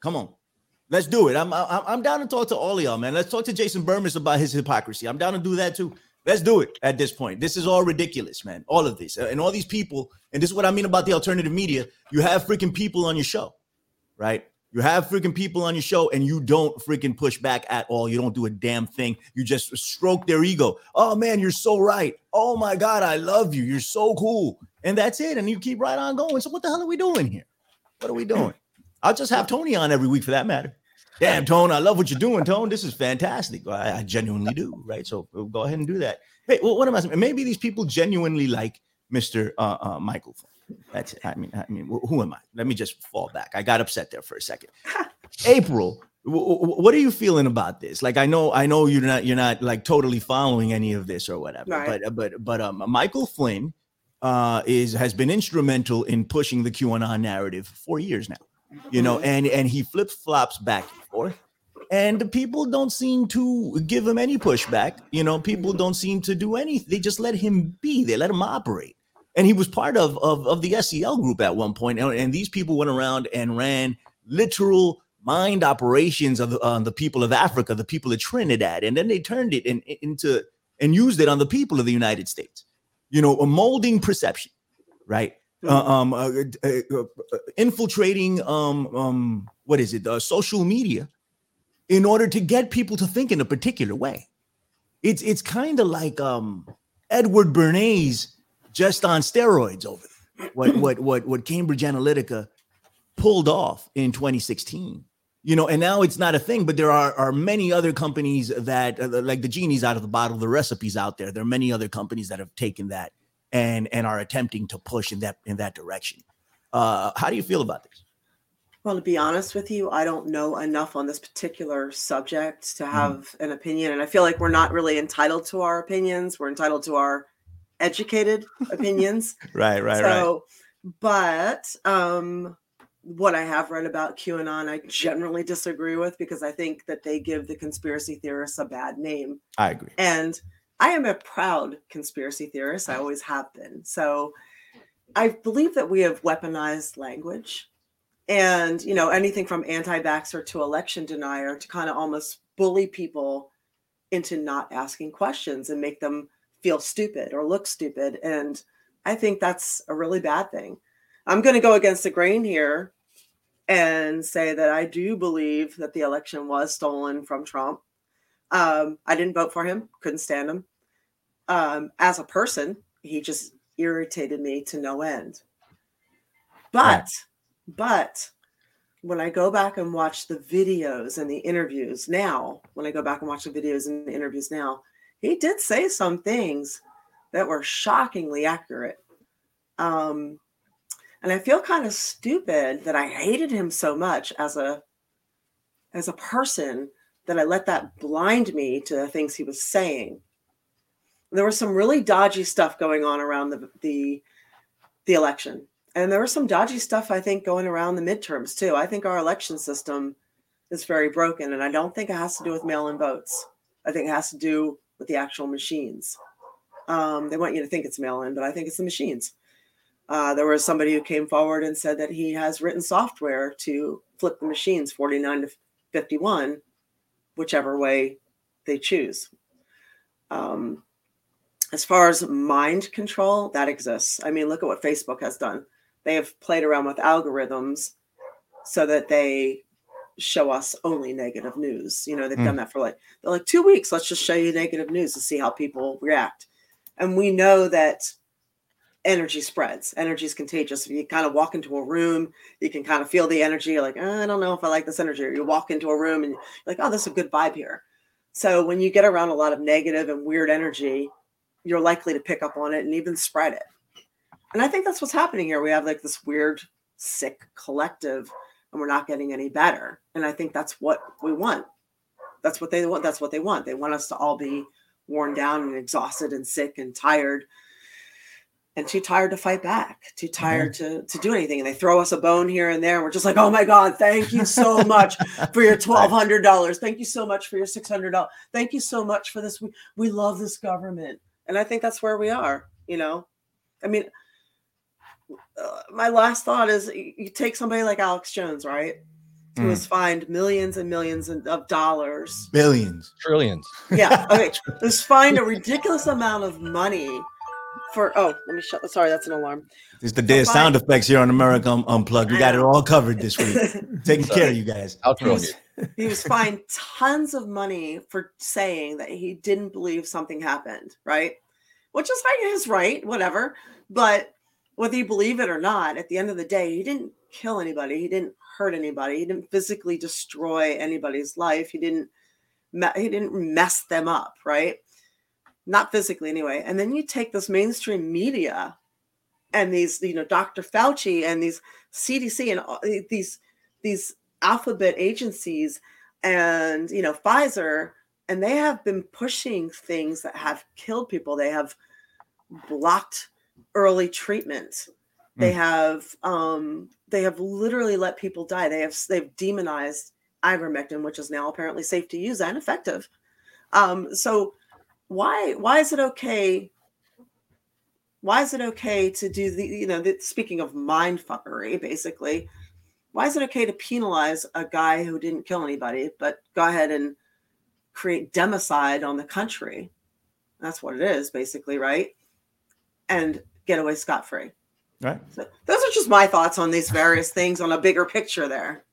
Come on. Let's do it. I'm, I'm I'm down to talk to all y'all, man. Let's talk to Jason Bermas about his hypocrisy. I'm down to do that too. Let's do it at this point. This is all ridiculous, man. All of this and all these people. And this is what I mean about the alternative media. You have freaking people on your show, right? You have freaking people on your show and you don't freaking push back at all. You don't do a damn thing. You just stroke their ego. Oh man, you're so right. Oh my God, I love you. You're so cool. And that's it. And you keep right on going. So what the hell are we doing here? What are we doing? I'll just have Tony on every week for that matter. Damn, Tone, I love what you're doing, Tone. This is fantastic. I, I genuinely do, right? So go ahead and do that. Hey, well, what am I saying? Maybe these people genuinely like Mr. Uh, uh, Michael. That's it. I mean, I mean, who am I? Let me just fall back. I got upset there for a second. April, w- w- what are you feeling about this? Like, I know, I know you're not, you're not like totally following any of this or whatever. Right. But, but, but, um, Michael Flynn uh, is has been instrumental in pushing the QAnon narrative for years now. You know, and and he flip flops back and forth, and the people don't seem to give him any pushback. You know, people don't seem to do anything. They just let him be. They let him operate. And he was part of of, of the SCL group at one point, and, and these people went around and ran literal mind operations of the, on the people of Africa, the people of Trinidad, and then they turned it in, into and used it on the people of the United States. You know, a molding perception, right? Uh, um, uh, uh, uh, uh, infiltrating um, um, what is it? Uh, social media, in order to get people to think in a particular way. It's it's kind of like um, Edward Bernays just on steroids over. What what what what Cambridge Analytica pulled off in 2016 you know and now it's not a thing but there are are many other companies that uh, like the genie's out of the bottle the recipes out there there are many other companies that have taken that and and are attempting to push in that in that direction uh how do you feel about this Well, to be honest with you, I don't know enough on this particular subject to have an opinion. And I feel like we're not really entitled to our opinions. We're entitled to our educated opinions. Right, right, right. so, but um, what I have read about QAnon, I generally disagree with because I think that they give the conspiracy theorists a bad name. I agree. And I am a proud conspiracy theorist. I always have been. So I believe that we have weaponized language and, you know, anything from anti vaxxer to election denier to kind of almost bully people into not asking questions and make them feel stupid or look stupid. And I think that's a really bad thing. I'm going to go against the grain here and say that I do believe that the election was stolen from Trump. Um, I didn't vote for him, couldn't stand him. Um, as a person, he just irritated me to no end. But, but when I go back and watch the videos and the interviews now, when I go back and watch the videos and the interviews now, he did say some things that were shockingly accurate. Um, and I feel kind of stupid that I hated him so much as a as a person that I let that blind me to the things he was saying. There was some really dodgy stuff going on around the the, the election. And there was some dodgy stuff I think going around the midterms too. I think our election system is very broken and I don't think it has to do with mail-in votes. I think it has to do with the actual machines. Um, they want you to think it's mail-in, but I think it's the machines. Uh, there was somebody who came forward and said that he has written software to flip the machines 49 to 51, whichever way they choose. Um, as far as mind control, that exists. I mean, look at what Facebook has done. They have played around with algorithms so that they show us only negative news. You know, they've Mm. done that for like they're like two weeks. Let's just show you negative news to see how people react. And we know that energy spreads. Energy is contagious. If you kind of walk into a room, you can kind of feel the energy. You're like, "Uh, I don't know if I like this energy. Or you walk into a room and you're like, oh, there's a good vibe here. So when you get around a lot of negative and weird energy, you're likely to pick up on it and even spread it. And I think that's what's happening here. We have like this weird, sick collective, and we're not getting any better. And I think that's what we want. That's what they want. That's what they want. They want us to all be worn down and exhausted and sick and tired and too tired to fight back, too tired mm-hmm. to, to do anything. And they throw us a bone here and there. And we're just like, oh my God, thank you so much for your $1,200. Thank you so much for your $600. Thank you so much for this. We, we love this government. And I think that's where we are, you know? I mean, uh, my last thought is you you take somebody like Alex Jones, right? Who Mm. was fined millions and millions of dollars Billions. Trillions. yeah. Okay. was fined a ridiculous amount of money for. Oh, let me shut. Sorry, that's an alarm. It's the day of fine. sound effects here on America Un- Unplugged. We got it all covered this week. Taking care of you guys. I'll throw He's- you. he was fined tons of money for saying that he didn't believe something happened. Right, which is like his right, whatever. But whether you believe it or not, at the end of the day, he didn't kill anybody. He didn't hurt anybody. He didn't physically destroy anybody's life. He didn't. He didn't mess them up. Right. not physically anyway. And then you take this mainstream media and these, you know, Dr. Fauci and these CDC and these these alphabet agencies and you know Pfizer, and they have been pushing things that have killed people. They have blocked early treatment. They have um they have literally let people die. They have they've demonized ivermectin, which is now apparently safe to use and effective. Um, so why why is it okay why is it okay to do the you know the, speaking of mind fuckery basically why is it okay to penalize a guy who didn't kill anybody but go ahead and create democide on the country that's what it is basically right and get away scot-free Right. so those are just my thoughts on these various things on a bigger picture there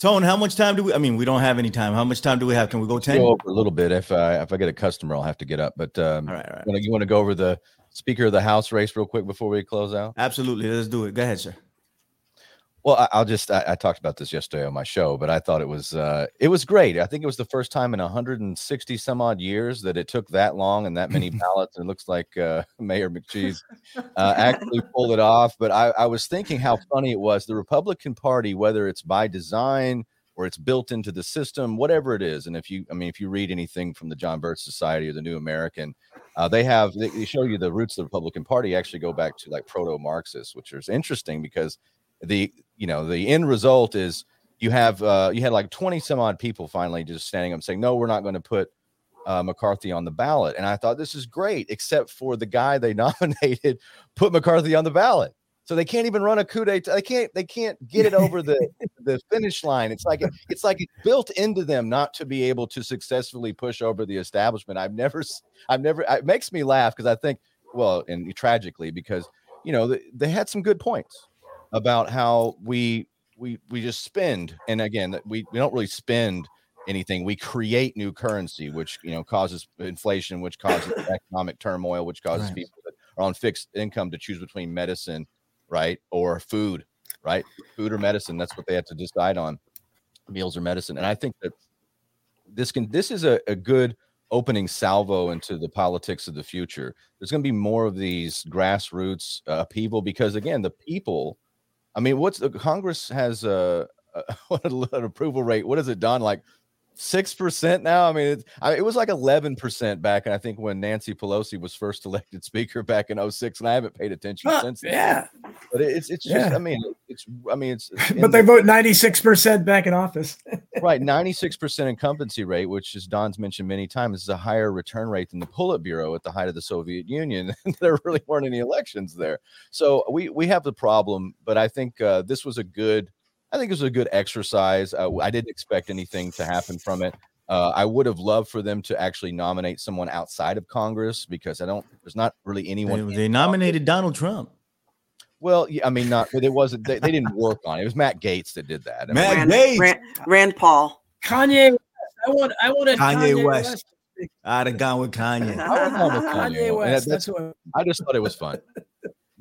Tone, how much time do we? I mean, we don't have any time. How much time do we have? Can we go ten? Go over a little bit. If I if I get a customer, I'll have to get up. But um, right, all right. you want to go over the Speaker of the House race real quick before we close out? Absolutely. Let's do it. Go ahead, sir. Well, I'll just I, I talked about this yesterday on my show, but I thought it was uh it was great. I think it was the first time in 160 some odd years that it took that long and that many ballots. And it looks like uh, Mayor McCheese uh, actually pulled it off. But I, I was thinking how funny it was. The Republican Party, whether it's by design or it's built into the system, whatever it is. And if you, I mean, if you read anything from the John Birch Society or the New American, uh, they have they, they show you the roots of the Republican Party actually go back to like proto-Marxists, which is interesting because the you know the end result is you have uh, you had like 20 some odd people finally just standing up saying no we're not going to put uh, McCarthy on the ballot. And I thought this is great except for the guy they nominated put McCarthy on the ballot. So they can't even run a coup d'etat they can't they can't get it over the the finish line. It's like it's like it's built into them not to be able to successfully push over the establishment. I've never I've never it makes me laugh because I think well and tragically because you know they, they had some good points about how we we we just spend and again we, we don't really spend anything. We create new currency which you know causes inflation which causes economic turmoil which causes Right. people that are on fixed income to choose between medicine right or food right? Food or medicine that's what they have to decide on meals or medicine. And i think that this can this is a, a good opening salvo into the politics of the future. There's going to be more of these grassroots uh, upheaval because again the people I mean, what's the Congress has a, a an approval rate? What is it done like six percent now? I mean, it's, I, it was like eleven percent back, and I think when Nancy Pelosi was first elected Speaker back in 06, and I haven't paid attention Huh, since. then. yeah. but it- it's it's just Yeah. I mean it's I mean it's But they vote 96% back in office. right 96% incumbency rate which as don's mentioned many times is a higher return rate than the politburo at the height of the soviet union there really weren't any elections there so we we have the problem but i think uh, this was a good i think it was a good exercise uh, i didn't expect anything to happen from it uh, I would have loved for them to actually nominate someone outside of Congress because I don't. There's not really anyone. They, they nominated Donald Trump. Well, yeah, I mean, not. But it wasn't. They, they didn't work on it. It was Matt Gaetz that did that. I mean, Matt Rand, Gaetz. Rand, Rand Paul. Kanye, I want, I wanted Kanye Kanye, West. West. I'd have gone with Kanye. I would have gone with Kanye. Kanye West. that's- That's what. I just thought it was fun.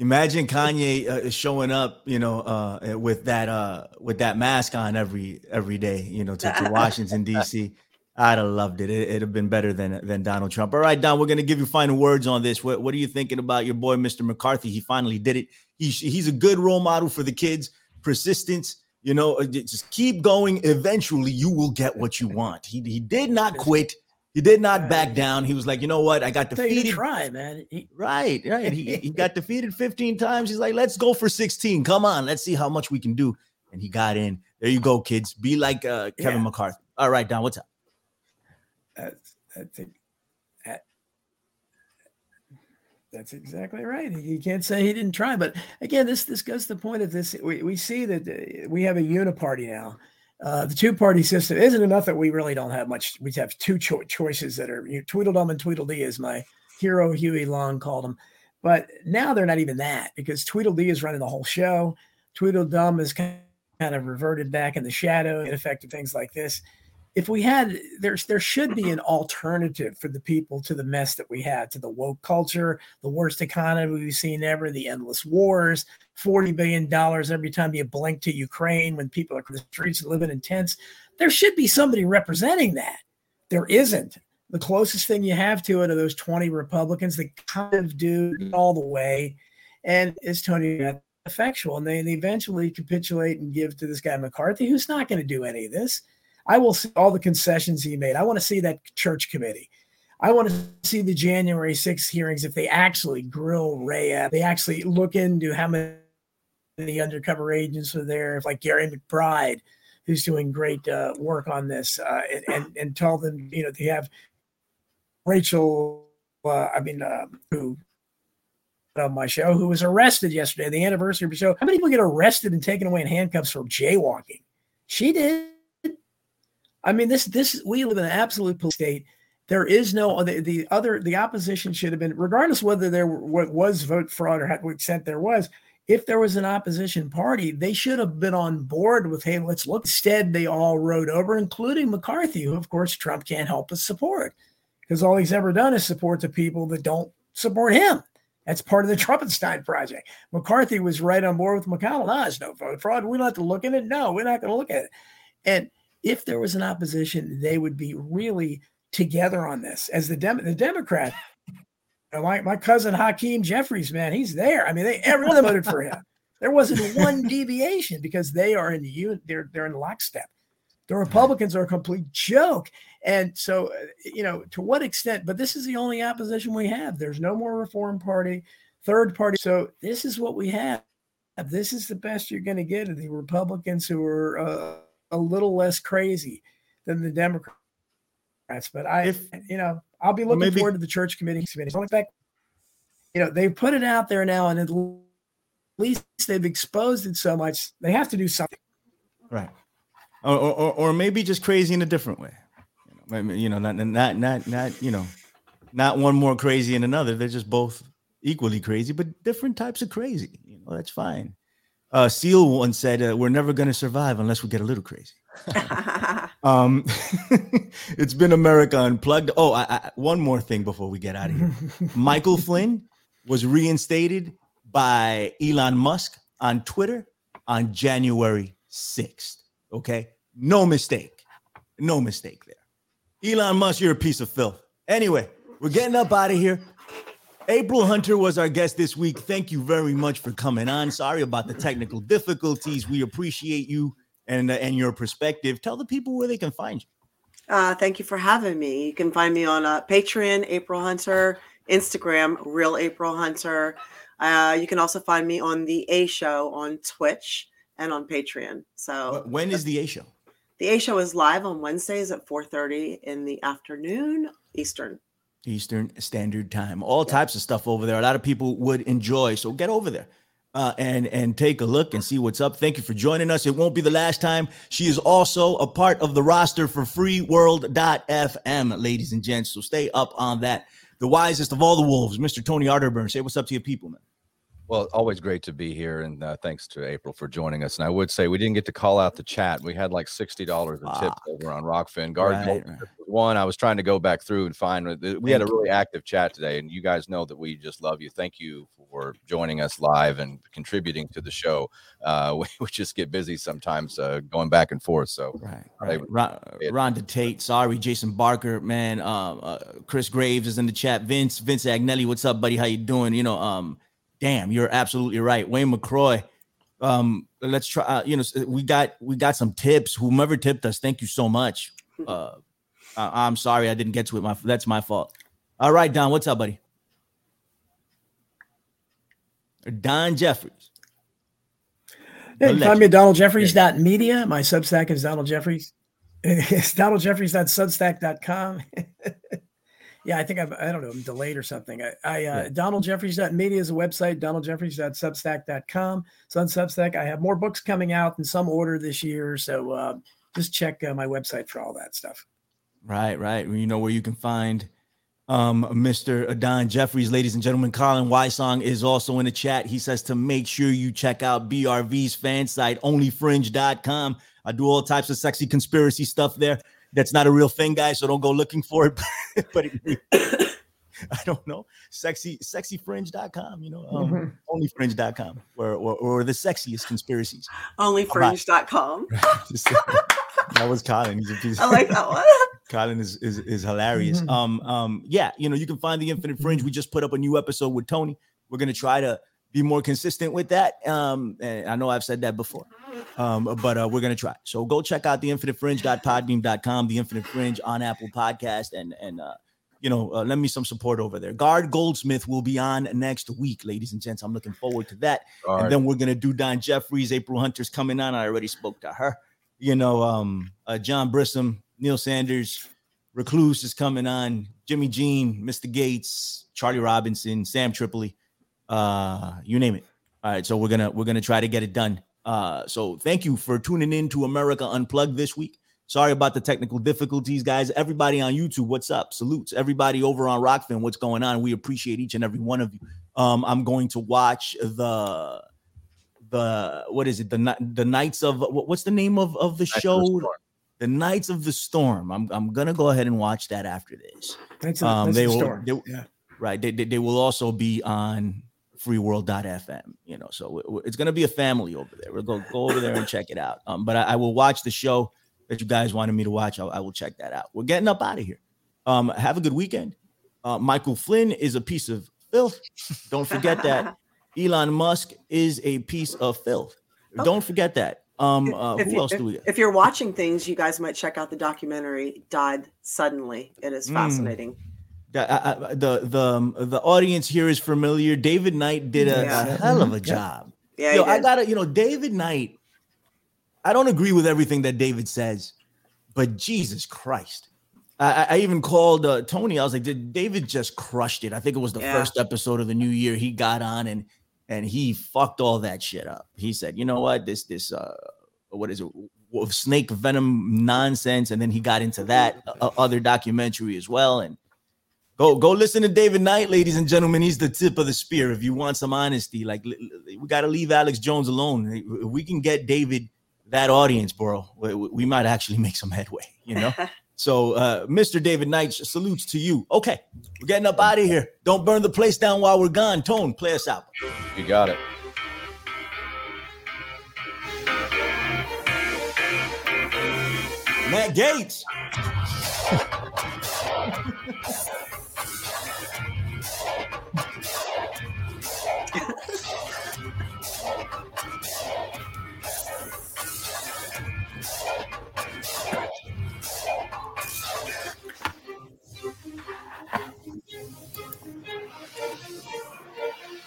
Imagine Kanye uh, showing up, you know, uh, with that uh, with that mask on every every day, you know, to, to Washington D.C. I'd have loved it. it. It'd have been better than than Donald Trump. All right, Don, we're gonna give you final words on this. What what are you thinking about your boy, Mr. McCarthy? He finally did it. He's he's a good role model for the kids. Persistence, you know, uh, just keep going. Eventually, you will get what you want. He he did not quit. He did not back down. He was like, you know what? I got defeated. try, man. He, Right, right. He, he got defeated 15 times. He's like, let's go for 16. Come on, let's see how much we can do. And he got in. There you go, kids. Be like uh, Kevin Yeah. McCarthy. All right, Don, what's up? that's, think that, that's exactly right. You can't say he didn't try, but again, this this goes to the point of this. We, we see that uh, we have a uniparty now. Uh, the two party system isn't enough that we really don't have much. We have two cho- choices that are you know, Tweedledum and Tweedledee, as my hero Huey Long called them. But now they're not even that because Tweedledee is running the whole show. Tweedledum is kind of reverted back in the shadow, ineffective things like this if we had there's there should be an alternative for the people to the mess that we had to the woke culture the worst economy we've seen ever the endless wars 40 billion dollars every time you blink to ukraine when people are in the streets living in tents. There should be somebody representing that. There isn't. The closest thing you have to it are those 20 republicans that kind of do all the way. And it's tony effectual and they, they eventually capitulate and give to this guy mccarthy who's not going to do any of this I will see all the concessions he made. I want to see that church committee. I want to see the January 6th hearings if they actually grill Ray Epps. They actually look into how many the undercover agents are there, if like Gary McBride, who's doing great uh, work on this, uh, and, and and tell them, you know, they have Rachel, uh, I mean, uh, who on my show, who was arrested yesterday, the anniversary of the show. How many people get arrested and taken away in handcuffs for jaywalking? She did. I mean, this this we live in an absolute police state. There is no uh, the, the other the opposition should have been regardless whether there were, was vote fraud or what extent there was. If there was an opposition party, they should have been on board with hey, let's look. Instead, they all rode over, including McCarthy, who of course Trump can't help but support because all he's ever done is support the people that don't support him. That's part of the Trumpenstein project. McCarthy was right on board with McConnell. No, it's no vote fraud. We don't have to look at it. No, we're not going to look at it. And if there was an opposition, they would be really together on this. As the Dem- the Democrat, my, my cousin Hakeem Jeffries, man, he's there. I mean, they everyone voted for him. There wasn't one deviation because they are in the un- they're they're in lockstep. The Republicans are a complete joke. And so, uh, you know, to what extent, but this is the only opposition we have. There's no more reform party, third party. So this is what we have. This is the best you're going to get of the Republicans who are uh, a little less crazy than the Democrats. But I, If- you know, I'll be looking maybe- forward to the church committee committees. In fact, you know, they put it out there now, and at least they've exposed it so much. They have to do something. Right. Or, or, or- maybe just crazy in a different way. You know, maybe, you know, not, not, not, not, you know, not one more crazy than another. They're just both equally crazy, but different types of crazy. You know, that's fine. Uh, Seal once said, uh, "We're never going to survive unless we get a little crazy." Um, it's been America Unplugged. Oh, I, I, one more thing before we get out of here. Michael Flynn was reinstated by Elon Musk on Twitter on January 6th. Okay. No mistake. No mistake there. Elon Musk, you're a piece of filth. Anyway, we're getting up out of here. April Hunter was our guest this week. Thank you very much for coming on. Sorry about the technical difficulties. We appreciate you and uh, and your perspective. Tell the people where they can find you. Uh, thank you for having me. You can find me on uh, Patreon, April Hunter, Instagram, Real April Hunter. Uh, you can also find me on the A Show on Twitch and on Patreon. So When is the A show? the A Show is live on Wednesdays at 4:30 in the afternoon Eastern. Eastern Standard Time. All types of stuff over there. A lot of people would enjoy. So get over there uh, and and take a look and see what's up. Thank you for joining us. It won't be the last time. She is also a part of the roster for freeworld.fm, ladies and gents. So stay up on that. The wisest of all the wolves, Mr. Tony Arterburn. Say what's up to your people, man. Well, always great to be here, and uh, thanks to April for joining us. And I would say we didn't get to call out the chat. We had like sixty dollars in tips over on Rokfin. Guard Right, right. one. I was trying to go back through and find. uh, We had a really active chat today, and you guys know that we just love you. Thank you for joining us live and contributing to the show. Uh, we, we just get busy sometimes uh, going back and forth. So Right, Right. Ron, Rhonda Tate, sorry, Jason Barker, man. Um, uh, Chris Graves is in the chat. Vince, Vince Agnelli, what's up, buddy? How you doing? You know, um, damn, you're absolutely right. Wayne McCroy. Um, let's try. Uh, you know, we got we got some tips. Whomever tipped us, thank you so much. Uh, I, I'm sorry I didn't get to it. My that's my fault. All right, Don, what's up, buddy? Don Jeffries. Yeah, you The can find me legend. at donaldjeffries.media. My Substack is Donald Jeffries. It's donaldjeffries.substack.com. yeah, I think I've, I don't know, I'm delayed or something. I, I uh, donaldjeffries.media is a website, donaldjeffries.substack.com. So on Substack, I have more books coming out in some order this year. So uh, just check uh, my website for all that stuff. Right, right. You know where you can find um, Mr. Don Jeffries, ladies and gentlemen. Colin Wysong is also in the chat. He says to make sure you check out BRV's fan site, onlyfringe.com. I do all types of sexy conspiracy stuff there. That's not a real thing, guys, so don't go looking for it. but it, I don't know. Sexy, sexyfringe.com, you know, um, onlyfringe.com, or, or, or the sexiest conspiracies. Onlyfringe.com. That was Colin. He's a piece I like that one. Colin is is, is hilarious. Mhm. Um, um, yeah, you know, you can find the Infinite Fringe. We just put up a new episode with Tony. We're gonna try to be more consistent with that. Um, and I know I've said that before. Um, but uh, we're gonna try. So go check out the infinitefringe.podbean.com, the Infinite Fringe on Apple Podcast, and and uh, you know, uh, lend me some support over there. Gard Goldsmith will be on next week, ladies and gents. I'm looking forward to that. all And right. then we're gonna do Don Jeffries. April Hunter's coming on. I already spoke to her. You know, um, uh, John Brissom, Neil Sanders, Recluse is coming on. Jimmy Jean, Mr. Gates, Charlie Robinson, Sam Tripoli, uh, you name it. All right, so we're gonna we're gonna try to get it done. Uh, so thank you for tuning in to America Unplugged this week. Sorry about the technical difficulties, guys. Everybody on YouTube, what's up? Salutes. Everybody over on Rokfin, what's going on? We appreciate each and every one of you. Um, I'm going to watch the the what is it? The Ni- the Knights of what's the name of of the Knights show? Storm. The Knights of the Storm. I'm I'm gonna go ahead and watch that after this. That's a, Um, that's they a will- storm. they- yeah. right? They, they, they will also be on freeworld.fm, you know, so it's going to be a family over there. We'll go, go over there and check it out. Um, but I, I will watch the show that you guys wanted me to watch. I, I will check that out. We're getting up out of here. Um, have a good weekend. Uh, Michael Flynn is a piece of filth. Don't forget that. Elon Musk is a piece of filth. Don't forget that. Um, uh, if, who you, else do we? If, if you're watching things, you guys might check out the documentary "Died Suddenly." It is Mm. fascinating. The, I, I- the the um, the audience here is familiar. David Knight did a, Yeah. a hell of a job. Yeah, Yo, I gotta, you know, David Knight. I don't agree with everything that David says, but Jesus Christ. I, I- I even called uh, Tony. I was like, "Did David just crushed it?" I think it was the Yeah. first episode of the new year. He got on and and he fucked all that shit up. He said, "You know what? This this uh, what is it? w- Snake venom nonsense." And then he got into that uh, other documentary as well. And go go listen to David Knight, ladies and gentlemen. He's the tip of the spear. If you want some honesty, like li- li- we got to leave Alex Jones alone. If we can get David that audience, bro, we, we might actually make some headway. You know. So, uh, Mr. David Knight, salutes to you. Okay, we're getting up out of here. Don't burn the place down while we're gone. Tone, play us out. You got it. Matt Gaetz.